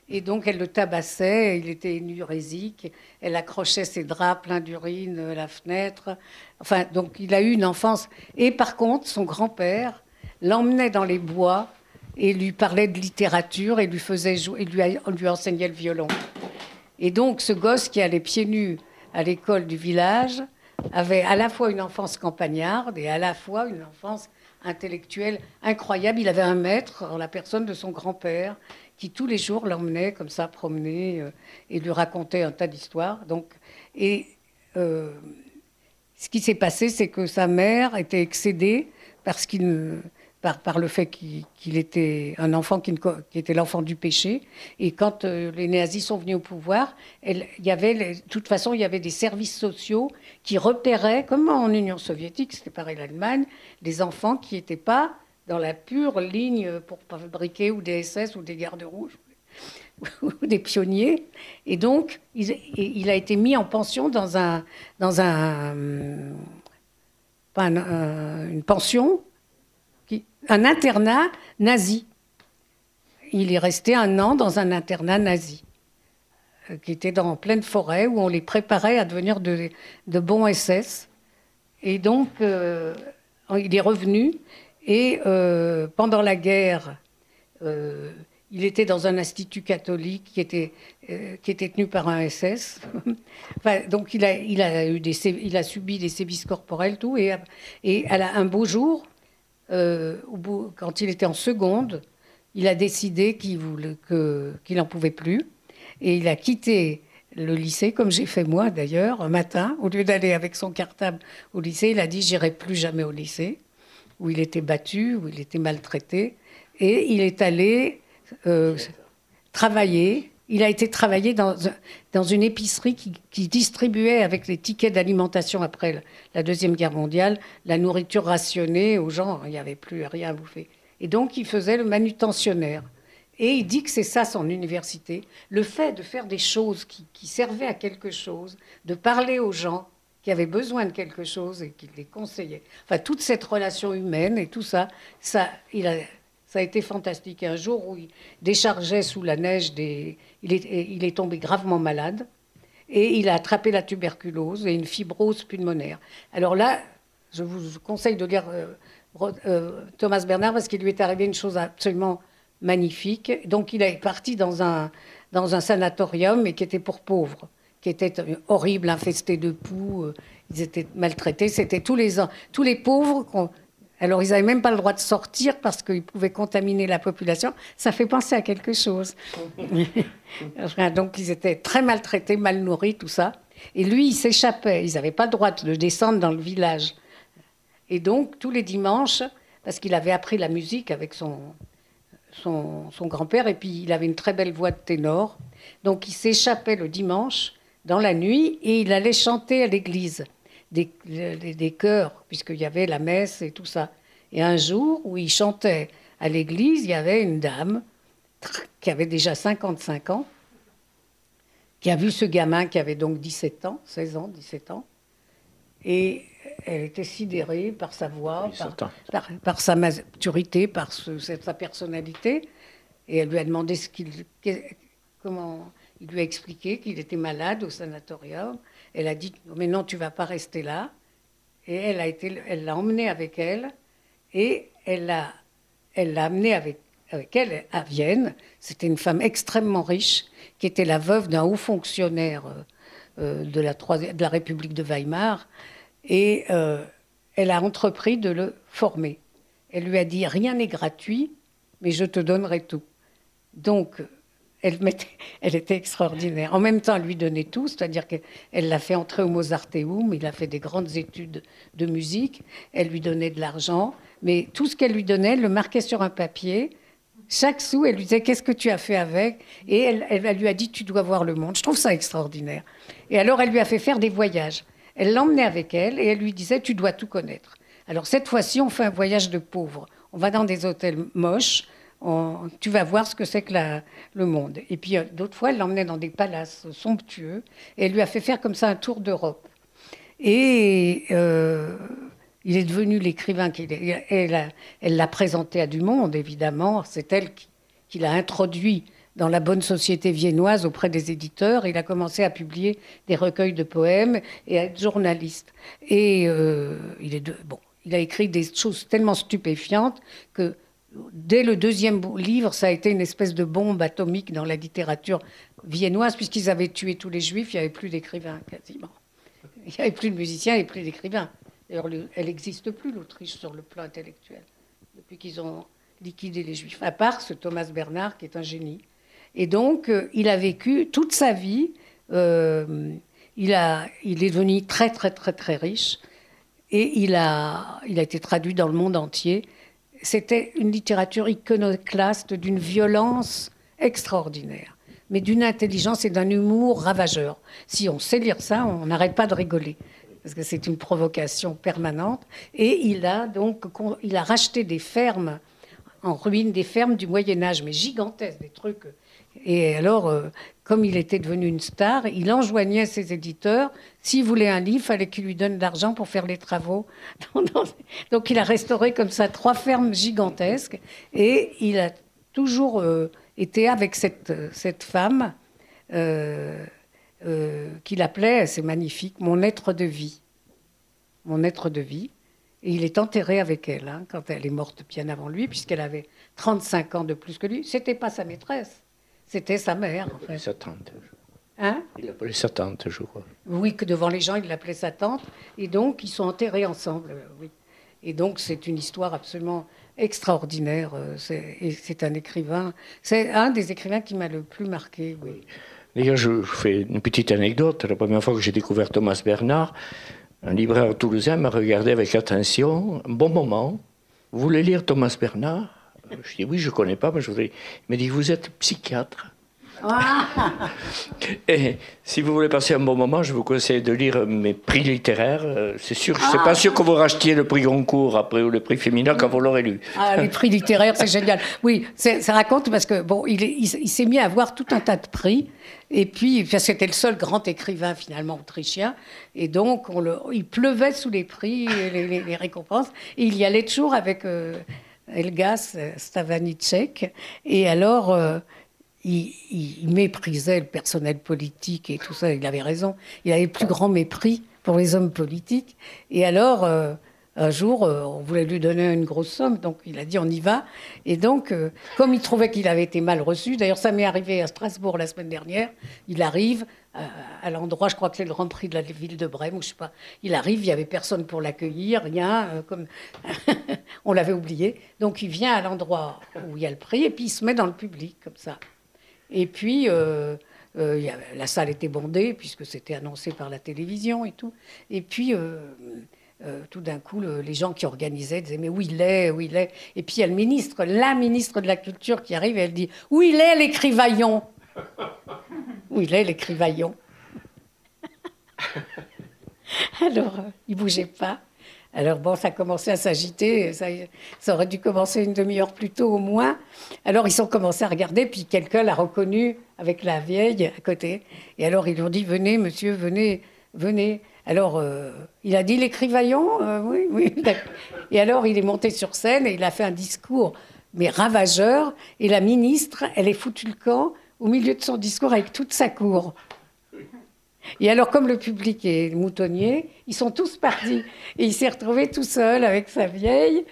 Et donc, elle le tabassait, il était énurésique, elle accrochait ses draps pleins d'urine à la fenêtre. Enfin, donc, il a eu une enfance. Et par contre, son grand-père l'emmenait dans les bois et lui parlait de littérature et lui, faisait jouer, et lui, enseignait le violon. Et donc, ce gosse qui allait pieds nus à l'école du village avait à la fois une enfance campagnarde et à la fois une enfance intellectuelle incroyable. Il avait un maître, en la personne de son grand-père, qui tous les jours l'emmenait comme ça promener euh, et lui racontait un tas d'histoires. Donc, et euh, ce qui s'est passé, c'est que sa mère était excédée parce qu'il par, le fait qu'il était un enfant qui, était l'enfant du péché. Et quand euh, les nazis sont venus au pouvoir, il y avait, de toute façon, il y avait des services sociaux qui repéraient, comme en Union soviétique, c'était pareil l'Allemagne, des enfants qui n'étaient pas dans la pure ligne pour fabriquer ou des SS ou des gardes rouges ou des pionniers. Et donc, il, a été mis en pension dans un, dans un, pas un, une pension, un internat nazi. Il est resté un an dans un internat nazi, euh, qui était dans pleine forêt, où on les préparait à devenir de, bons SS. Et donc, euh, il est revenu et euh, pendant la guerre, il était dans un institut catholique qui était, qui était tenu par un SS. donc il a, il a subi des sévices corporels, tout. Et, et un beau jour, euh, au bout, quand il était en seconde, il a décidé qu'il n'en pouvait plus. Et il a quitté le lycée, comme j'ai fait moi d'ailleurs, un matin. Au lieu d'aller avec son cartable au lycée, il a dit J'irai plus jamais au lycée où il était battu, où il était maltraité. Et il est allé euh, travailler. Il a été travailler dans, une épicerie qui, distribuait avec les tickets d'alimentation après la Deuxième Guerre mondiale la nourriture rationnée aux gens. Il n'y avait plus rien à bouffer. Et donc il faisait le manutentionnaire. Et il dit que c'est ça son université. Le fait de faire des choses qui, qui servaient à quelque chose, de parler aux gens, qui avaient besoin de quelque chose et qui les conseillait. Enfin, toute cette relation humaine et tout ça, ça, il a, ça a été fantastique. un jour où il déchargeait sous la neige, il, est, tombé gravement malade et il a attrapé la tuberculose et une fibrose pulmonaire. Alors là, je vous conseille de lire euh, euh, Thomas Bernard parce qu'il lui est arrivé une chose absolument magnifique. Donc il est parti dans un, sanatorium et qui était pour pauvres qui étaient horribles, infestés de poux, euh, ils étaient maltraités. C'était tous les, tous les pauvres. Alors, ils n'avaient même pas le droit de sortir parce qu'ils pouvaient contaminer la population. Ça fait penser à quelque chose. Donc, ils étaient très maltraités, mal nourris, tout ça. Et lui, il s'échappait. Ils n'avaient pas le droit de descendre dans le village. Et donc, tous les dimanches, parce qu'il avait appris la musique avec son, son, son grand-père, et puis il avait une très belle voix de ténor. Donc, il s'échappait le dimanche dans la nuit et il allait chanter à l'église des, des, chœurs, puisqu'il y avait la messe et tout ça. Et un jour où il chantait à l'église, il y avait une dame qui avait déjà 55 ans, qui a vu ce gamin qui avait donc 17 ans, 16 ans, 17 ans, et elle était sidérée par sa voix, par, par, sa maturité, par sa personnalité, et elle lui a demandé ce qu'il, comment, il lui a expliqué qu'il était malade au sanatorium. Elle a dit Mais non, tu vas pas rester là. Et elle a été, elle l'a emmené avec elle et elle l'a, elle l'a amené avec, elle à Vienne. C'était une femme extrêmement riche qui était la veuve d'un haut fonctionnaire euh, euh, de, la de République de Weimar. Et euh, elle a entrepris de le former. Elle lui a dit Rien n'est gratuit, mais je te donnerai tout. Donc, elle, était extraordinaire. En même temps, elle lui donnait tout, c'est-à-dire qu'elle l'a fait entrer au Mozarteum, il a fait des grandes études de musique, elle lui donnait de l'argent, mais tout ce qu'elle lui donnait, elle le marquait sur un papier. Chaque sou, elle lui disait Qu'est-ce que tu as fait avec? Et elle, elle, lui a dit Tu dois voir le monde. Je trouve ça extraordinaire. Et alors, elle lui a fait faire des voyages. Elle l'emmenait avec elle et elle lui disait Tu dois tout connaître. Alors, cette fois-ci, on fait un voyage de pauvres. On va dans des hôtels moches tu vas voir ce que c'est que le monde. Et puis euh, d'autres fois, elle l'emmenait dans des palaces somptueux et elle lui a fait faire comme ça un tour d'Europe. Et euh, il est devenu l'écrivain qu'il est. Elle l'a présenté à du monde, évidemment. C'est elle qui, l'a introduit dans la bonne société viennoise auprès des éditeurs. Il a commencé à publier des recueils de poèmes et à être journaliste. Et euh, il, est bon, il a écrit des choses tellement stupéfiantes que dès le deuxième livre, ça a été une espèce de bombe atomique dans la littérature viennoise, puisqu'ils avaient tué tous les juifs, il n'y avait plus d'écrivains quasiment. Il n'y avait plus de musiciens et plus d'écrivains. D'ailleurs, elle n'existe plus, l'Autriche, sur le plan intellectuel, depuis qu'ils ont liquider les Juifs, à part ce Thomas Bernard qui est un génie. Et donc, euh, il a vécu toute sa vie, euh, il, a, il est devenu très, très, très, très riche, et il a, il a été traduit dans le monde entier. C'était une littérature iconoclaste d'une violence extraordinaire, mais d'une intelligence et d'un humour ravageur. Si on sait lire ça, on n'arrête pas de rigoler parce que c'est une provocation permanente. Et il a donc il a racheté des fermes en ruine, des fermes du Moyen Âge, mais gigantesques, des trucs. Et alors, euh, comme il était devenu une star, il enjoignait ses éditeurs, s'il voulait un livre, il fallait qu'il lui donne de l'argent pour faire les travaux. Donc il a restauré comme ça trois fermes gigantesques, et il a toujours euh, été avec cette, cette femme. Euh, euh, qu'il appelait, c'est magnifique, mon être de vie. Mon être de vie. Et il est enterré avec elle, hein, quand elle est morte bien avant lui, puisqu'elle avait 35 ans de plus que lui. C'était pas sa maîtresse, c'était sa mère.
Il appelait sa tante.
Hein?
Il l'appelait sa tante, je crois.
Oui, que devant les gens, il l'appelait sa tante. Et donc, ils sont enterrés ensemble, euh, oui. Et donc, c'est une histoire absolument extraordinaire. Euh, et c'est un écrivain, c'est un des écrivains qui m'a le plus marqué, oui.
D'ailleurs, je fais une petite anecdote. La première fois que j'ai découvert Thomas Bernard, un libraire toulousain m'a regardé avec attention, un bon moment. Vous voulez lire Thomas Bernard? Je dis oui, je ne connais pas, mais je voudrais. Il m'a dit Vous êtes psychiatre Et si vous voulez passer un bon moment, je vous conseille de lire mes prix littéraires. Euh, c'est sûr, je ne suis pas sûr que vous rachetiez le prix Goncourt après ou le prix Féminin quand vous l'aurez lu.
Ah, les prix littéraires, c'est génial. Oui, ça raconte parce que bon, il, il s'est mis à avoir tout un tas de prix. Et puis, c'était le seul grand écrivain finalement autrichien. Et donc, on le, il pleuvait sous les prix, les, les, récompenses. Et il y allait toujours avec euh, Elgas Stavanicek. Et alors, euh, il, méprisait le personnel politique et tout ça. Il avait raison. Il avait le plus grand mépris pour les hommes politiques. Et alors, euh, un jour, euh, on voulait lui donner une grosse somme, donc il a dit on y va. Et donc, euh, comme il trouvait qu'il avait été mal reçu, d'ailleurs ça m'est arrivé à Strasbourg la semaine dernière, il arrive à l'endroit, je crois que c'est le Grand Prix de la ville de Brême, ou je sais pas, il arrive, il n'y avait personne pour l'accueillir, rien, comme on l'avait oublié. Donc il vient à l'endroit où il y a le prix, et puis il se met dans le public, comme ça. Et puis, euh, euh, la salle était bondée, puisque c'était annoncé par la télévision et tout. Et puis, euh, tout d'un coup, les gens qui organisaient disaient Mais où il est Où il est? Et puis, il y a le ministre, la ministre de la Culture qui arrive et elle dit Où il est l'écrivaillon? Où il est l'écrivaillon? Alors, il bougeait pas. Alors bon, ça commençait à s'agiter, ça, aurait dû commencer une demi-heure plus tôt au moins. Alors ils ont commencé à regarder, puis quelqu'un l'a reconnu avec la vieille à côté. Et alors ils lui ont dit, venez monsieur, venez, venez. Alors euh, il a dit l'écrivaillon, euh, oui, oui. Et alors il est monté sur scène et il a fait un discours, mais ravageur. Et la ministre, elle est foutue le camp au milieu de son discours avec toute sa cour. Et alors, comme le public est moutonnier, ils sont tous partis. Et il s'est retrouvé tout seul avec sa vieille.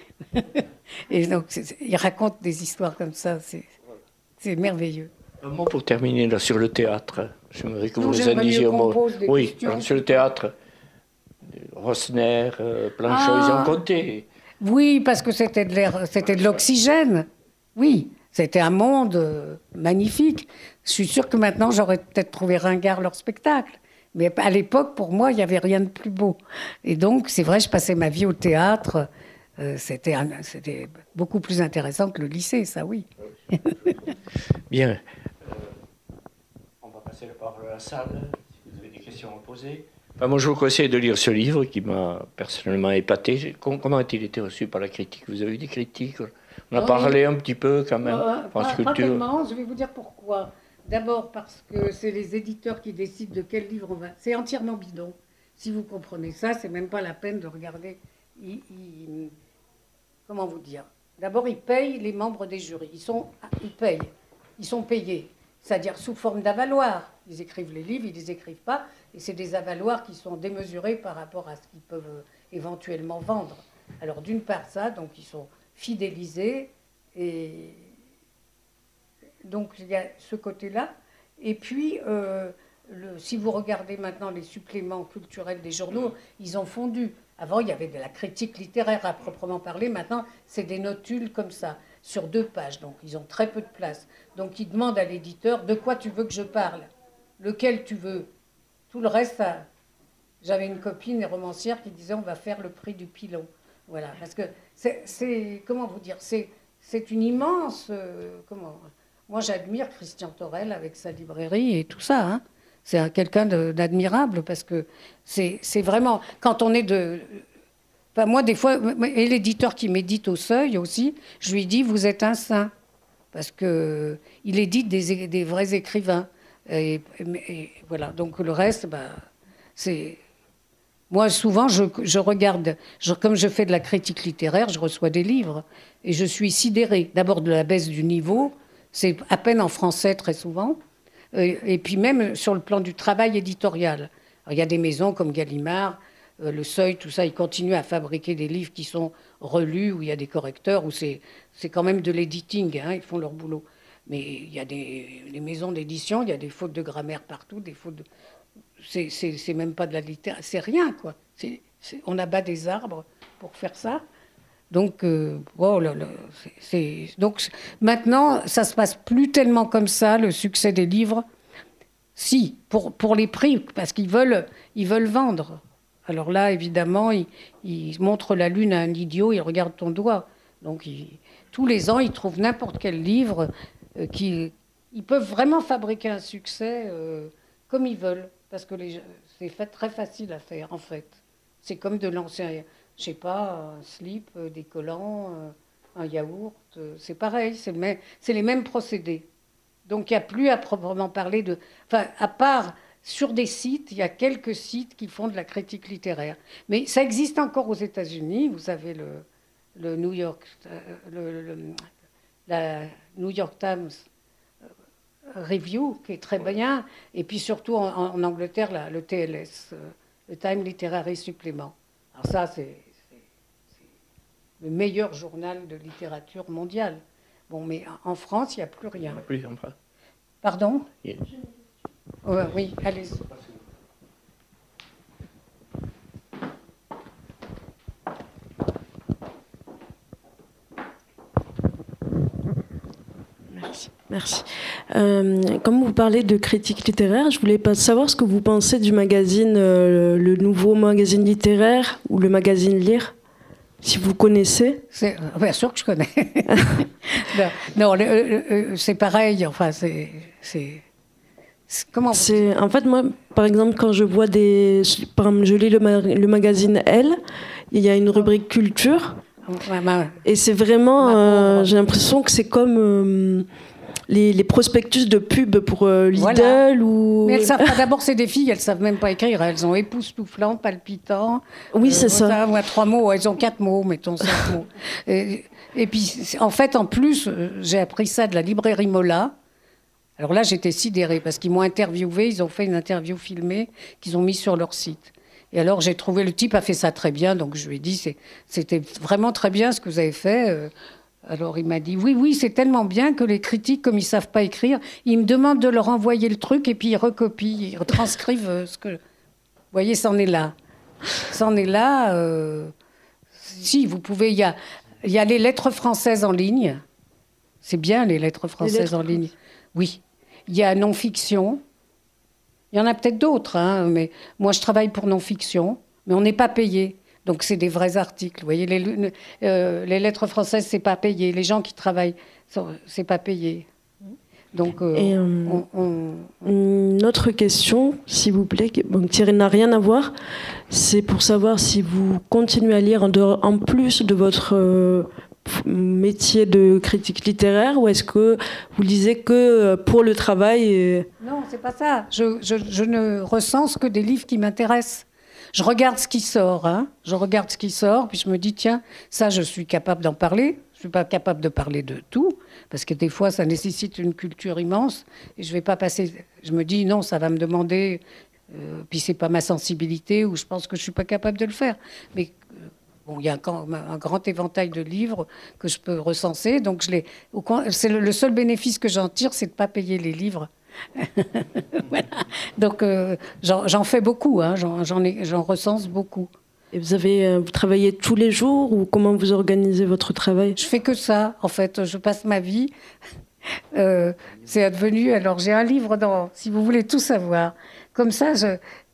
Et donc, il raconte des histoires comme ça. C'est merveilleux.
Un mot pour terminer là, sur le théâtre. J'aimerais que vous nous indiquiez un mot. Oui, sur le théâtre. Rosner, euh, Planchot, ils ont ah. compté.
Oui, parce que c'était de l'oxygène. Oui, c'était un monde euh, magnifique. Je suis sûre que maintenant, j'aurais peut-être trouvé ringard leur spectacle. Mais à l'époque, pour moi, il n'y avait rien de plus beau. Et donc, c'est vrai, je passais ma vie au théâtre. Euh, c'était, beaucoup plus intéressant que le lycée, ça oui.
Bien. Euh, on va passer la parole à la salle, si vous avez des questions à poser. Moi, je vous conseille de lire ce livre qui m'a personnellement épaté. Comment a-t-il été reçu par la critique? Vous avez eu des critiques? On a oh, parlé un petit peu quand même.
Euh, pas, pas tellement, je vais vous dire pourquoi. D'abord parce que c'est les éditeurs qui décident de quel livre on va. C'est entièrement bidon. Si vous comprenez ça, c'est même pas la peine de regarder. Comment vous dire? D'abord, ils payent les membres des jurys. Ils, sont... ils payent. Ils sont payés. C'est-à-dire sous forme d'avaloir. Ils écrivent les livres, ils ne les écrivent pas. Et c'est des avaloirs qui sont démesurés par rapport à ce qu'ils peuvent éventuellement vendre. Alors, d'une part, ça, donc ils sont fidélisés et donc il y a ce côté-là. Et puis, euh, si vous regardez maintenant les suppléments culturels des journaux, ils ont fondu. Avant, il y avait de la critique littéraire à proprement parler. Maintenant, c'est des notules comme ça. Sur deux pages, donc ils ont très peu de place. Donc ils demandent à l'éditeur de quoi tu veux que je parle, lequel tu veux? Tout le reste, j'avais une copine romancière qui disait on va faire le prix du pilon. Voilà, parce que c'est, comment vous dire, c'est, c'est une immense, euh, comment, moi j'admire Christian Torel avec sa librairie et tout ça. Hein. C'est quelqu'un d'admirable parce que c'est, c'est vraiment, quand on est de, enfin, moi des fois, et l'éditeur qui médite au seuil aussi, je lui dis vous êtes un saint parce que il édite des, des vrais écrivains. Et, voilà, donc le reste, bah, c'est moi, souvent, je, regarde, comme je fais de la critique littéraire, je reçois des livres et je suis sidérée. D'abord de la baisse du niveau, c'est à peine en français très souvent, et, puis même sur le plan du travail éditorial. il y a des maisons comme Gallimard, Le Seuil, tout ça, ils continuent à fabriquer des livres qui sont relus, où il y a des correcteurs, où c'est quand même de l'editing, hein, ils font leur boulot. Mais il y a des maisons d'édition, il y a des fautes de grammaire partout, des fautes de c'est même pas de la littérature, c'est rien, quoi. on abat des arbres pour faire ça. Donc, euh, oh donc maintenant, ça se passe plus tellement comme ça, le succès des livres. Si, pour, pour les prix, parce qu'ils veulent, ils veulent vendre. Alors là, évidemment, ils, montrent la lune à un idiot, ils regardent ton doigt. Donc, tous les ans, ils trouvent n'importe quel livre euh, qui. Ils peuvent vraiment fabriquer un succès euh, comme ils veulent parce que c'est très facile à faire en fait. C'est comme de lancer, je sais pas, un slip, euh, des collants, euh, un yaourt, c'est pareil, c'est les mêmes procédés. Donc il n'y a plus à proprement parler de, enfin à part sur des sites, il y a quelques sites qui font de la critique littéraire, mais ça existe encore aux États-Unis. Vous avez le, le New York, le, la New York Times Review, qui est très bien, et puis surtout en, Angleterre, le TLS, euh, le Time Literary Supplement. Alors ça, c'est le meilleur journal de littérature mondiale. Bon, mais en France, il n'y a plus rien.
Plus
Oui, allez-y.
Merci. Euh, comme vous parlez de critique littéraire, je voulais pas savoir ce que vous pensez du magazine, euh, le nouveau magazine littéraire ou le magazine Lire, si vous connaissez.
Euh, bien sûr que je connais. non, c'est pareil. Enfin, c'est
Comment C'est en fait moi, par exemple, quand je vois des, par exemple, je lis le, le magazine Elle, il y a une rubrique culture. Et c'est vraiment, j'ai l'impression que c'est comme les, prospectus de pub pour euh, Lidl ou.
Mais elles savent pas. D'abord, c'est des filles, elles savent même pas écrire. Elles ont époustouflant, palpitant.
Oui, c'est euh,
ça. Moi, trois mots. Elles ont quatre mots, mettons cinq mots. Et, et, puis, en fait, en plus, euh, j'ai appris ça de la librairie Mola. Alors là, j'étais sidérée parce qu'ils m'ont interviewé. Ils ont fait une interview filmée qu'ils ont mis sur leur site. Et alors, j'ai trouvé le type a fait ça très bien. Donc, je lui ai dit, c'était vraiment très bien ce que vous avez fait. Alors il m'a dit oui, oui, c'est tellement bien que les critiques, comme ils savent pas écrire, ils me demandent de leur envoyer le truc et puis ils recopient, ils retranscrivent euh, ce que. Vous voyez, c'en est là. C'en est là. Euh, si, vous pouvez. Il y a, y a les lettres françaises en ligne. C'est bien les lettres françaises en ligne. Oui. Il y a non-fiction. Il y en a peut-être d'autres, hein, mais moi je travaille pour non-fiction, mais on n'est pas payé. Donc c'est des vrais articles. Vous voyez, les, euh, les lettres françaises, c'est pas payé. Les gens qui travaillent, c'est pas payé.
Donc, euh, euh, une autre question, s'il vous plaît, bon, qui n'a rien à voir, c'est pour savoir si vous continuez à lire en, en plus de votre métier de critique littéraire ou est-ce que vous lisez que pour le travail
Non, c'est pas ça. Je, je, je, ne recense que des livres qui m'intéressent je regarde ce qui sort, hein. je regarde ce qui sort, puis je me dis, tiens, ça, je suis capable d'en parler. Je ne suis pas capable de parler de tout, parce que des fois, ça nécessite une culture immense, et je vais pas passer. Je me dis, non, ça va me demander, euh, puis c'est pas ma sensibilité, ou je pense que je suis pas capable de le faire. Mais euh, Bon, il y a un, un, grand éventail de livres que je peux recenser. Donc, je c'est le, le, seul bénéfice que j'en tire, c'est de ne pas payer les livres Donc euh, j'en fais beaucoup, hein, j'en recense beaucoup.
Et vous avez euh, vous travaillez tous les jours ou comment vous organisez votre travail?
Je fais que ça, en fait. Je passe ma vie. Euh, c'est advenu. Alors j'ai un livre dans, si vous voulez tout savoir. Comme ça,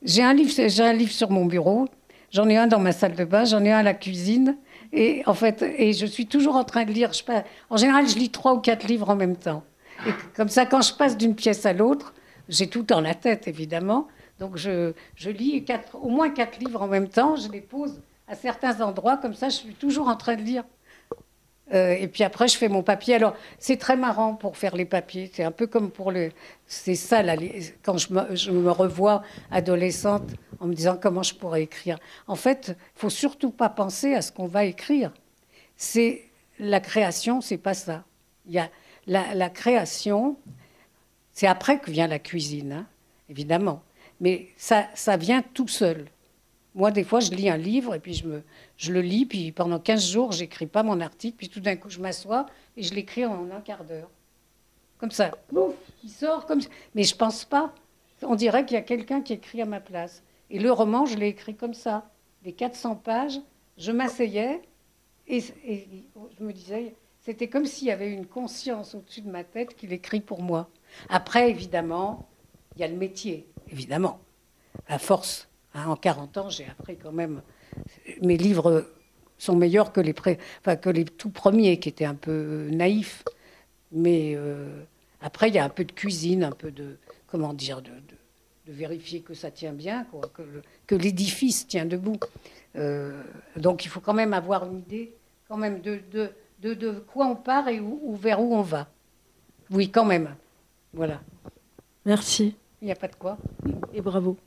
j'ai un livre, j'ai un livre sur mon bureau. J'en ai un dans ma salle de bain. J'en ai un à la cuisine. Et en fait, et je suis toujours en train de lire. Je, en général, je lis trois ou quatre livres en même temps. Et comme ça, quand je passe d'une pièce à l'autre, j'ai tout dans la tête, évidemment. Donc je, je lis quatre, au moins quatre livres en même temps. Je les pose à certains endroits. Comme ça, je suis toujours en train de lire. Euh, et puis après, je fais mon papier. Alors, c'est très marrant pour faire les papiers. C'est un peu comme pour le. C'est ça, quand je me, revois adolescente en me disant comment je pourrais écrire. En fait, il faut surtout pas penser à ce qu'on va écrire. C'est la création, c'est pas ça. Il y a la, la création, c'est après que vient la cuisine, hein, évidemment. Mais ça, ça vient tout seul. Moi, des fois, je lis un livre et puis je, me, je le lis, puis pendant 15 jours, j'écris pas mon article, puis tout d'un coup, je m'assois et je l'écris en un quart d'heure. Comme ça, pouf, il sort comme ça. Mais je pense pas. On dirait qu'il y a quelqu'un qui écrit à ma place. Et le roman, je l'ai écrit comme ça. Les 400 pages, je m'asseyais et, et, je me disais, c'était comme s'il y avait une conscience au-dessus de ma tête qui l'écrit pour moi. Après, évidemment, il y a le métier, évidemment. À force Hein, en 40 ans, j'ai appris quand même. Mes livres sont meilleurs que les, que les tout premiers, qui étaient un peu naïfs. Mais euh, après, il y a un peu de cuisine, un peu de. Comment dire de, vérifier que ça tient bien, que, l'édifice tient debout. Euh, donc il faut quand même avoir une idée quand même de, de, quoi on part et où, vers où on va. Oui, quand même. Voilà.
Merci.
Il n'y a pas de quoi.
Et bravo.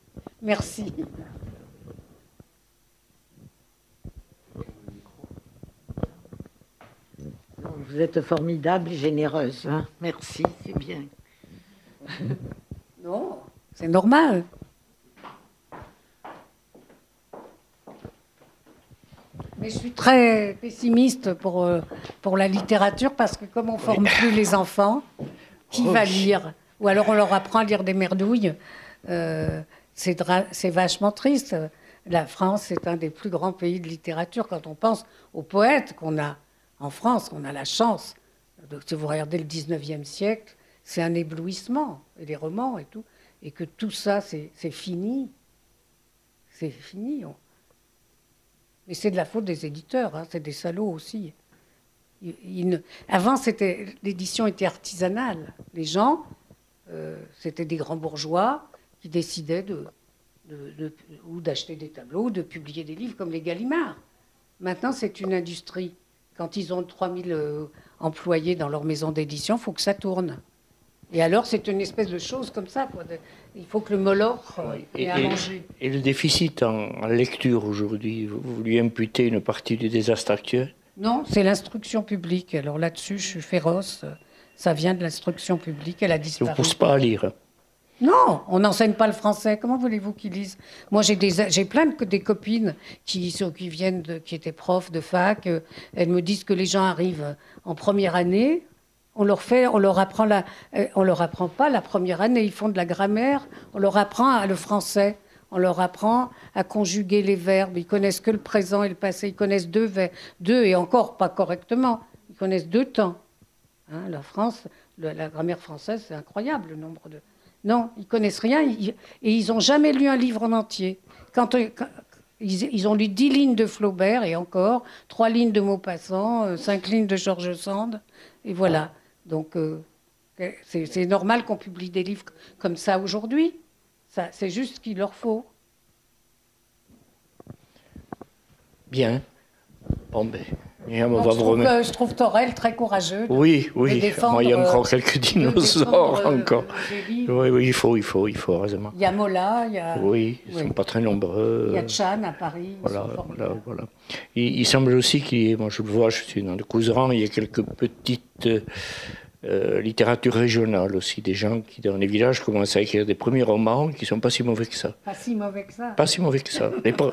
Merci.
Vous êtes formidable et généreuse. Hein. Merci, c'est bien.
Non, c'est normal. Mais je suis très pessimiste pour, euh, pour la littérature parce que comme on forme plus les enfants, qui va lire Ou alors on leur apprend à lire des merdouilles. Euh, c'est vachement triste. La France est un des plus grands pays de littérature. Quand on pense aux poètes qu'on a en France, on a la chance. Si vous regardez le 19e siècle, c'est un éblouissement, et les romans et tout, et que tout ça, c'est fini. C'est fini. Mais c'est de la faute des éditeurs, hein, c'est des salauds aussi. Avant, l'édition était artisanale. Les gens, euh, c'était des grands bourgeois, qui décidaient de, ou d'acheter des tableaux, ou de publier des livres comme les Gallimards. Maintenant, c'est une industrie. Quand ils ont 3000 euh, employés dans leur maison d'édition, il faut que ça tourne. Et alors, c'est une espèce de chose comme ça. Il faut que le molor euh, ait à manger.
Et le déficit en, lecture aujourd'hui, vous, lui imputez une partie du désastre actuel?
Non, c'est l'instruction publique. Alors là-dessus, je suis féroce. Ça vient de l'instruction publique. Elle a disparu.
Ça ne vous pousse pas à lire
non, on n'enseigne pas le français. Comment voulez-vous qu'ils lisent? Moi, j'ai, j'ai plein de des copines qui, qui viennent, qui étaient profs de fac. Euh, elles me disent que les gens arrivent en première année. On leur fait, on leur apprend la, euh, on leur apprend pas la première année. Ils font de la grammaire. On leur apprend le français. On leur apprend à conjuguer les verbes. Ils connaissent que le présent et le passé. Ils connaissent deux, deux et encore pas correctement. Ils connaissent deux temps. Hein, la France, la grammaire française, c'est incroyable le nombre de non, ils connaissent rien et ils n'ont jamais lu un livre en entier. Quand, euh, ils, ont lu dix lignes de Flaubert et encore trois lignes de Maupassant, euh, cinq lignes de Georges Sand, et voilà. Donc euh, c'est normal qu'on publie des livres comme ça aujourd'hui. C'est juste ce qu'il leur faut.
Bien. Bon ben.
Je, trouve Torel très courageux.
oui, oui. Moi, il y a encore quelques dinosaures encore. oui, oui, il faut, il faut, il faut, heureusement.
Il y a Mola, il y a.
Oui, ils ne sont pas très nombreux.
Il y a Chan à Paris.
Voilà, voilà, voilà. Il, semble aussi qu'il y ait, moi je le vois, je suis dans le Couserans, il y a quelques petites. Euh, littérature régionale aussi, des gens qui dans les villages commencent à écrire des premiers romans qui sont pas si mauvais que ça.
Pas si mauvais que ça.
Pas si mauvais que ça. pas,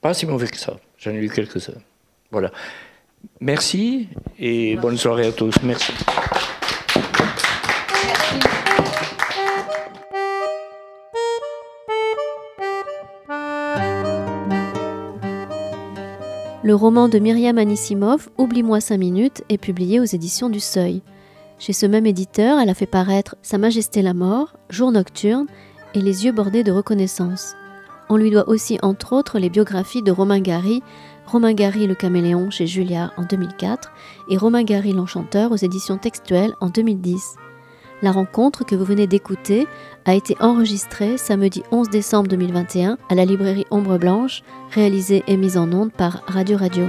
pas si mauvais que ça. J'en ai lu quelques-uns. Voilà. Merci et bonne soirée à tous. Merci.
Le roman de Myriam Anisimov, Oublie-moi 5 minutes, est publié aux éditions du Seuil. Chez ce même éditeur, elle a fait paraître Sa Majesté la Mort, Jour nocturne et Les yeux bordés de reconnaissance. On lui doit aussi, entre autres, les biographies de Romain Gary, Romain Gary le caméléon chez Julia en 2004 et Romain Gary l'enchanteur aux éditions textuelles en 2010. La rencontre que vous venez d'écouter a été enregistrée samedi 11 décembre 2021 à la librairie Ombre Blanche, réalisée et mise en onde par Radio Radio.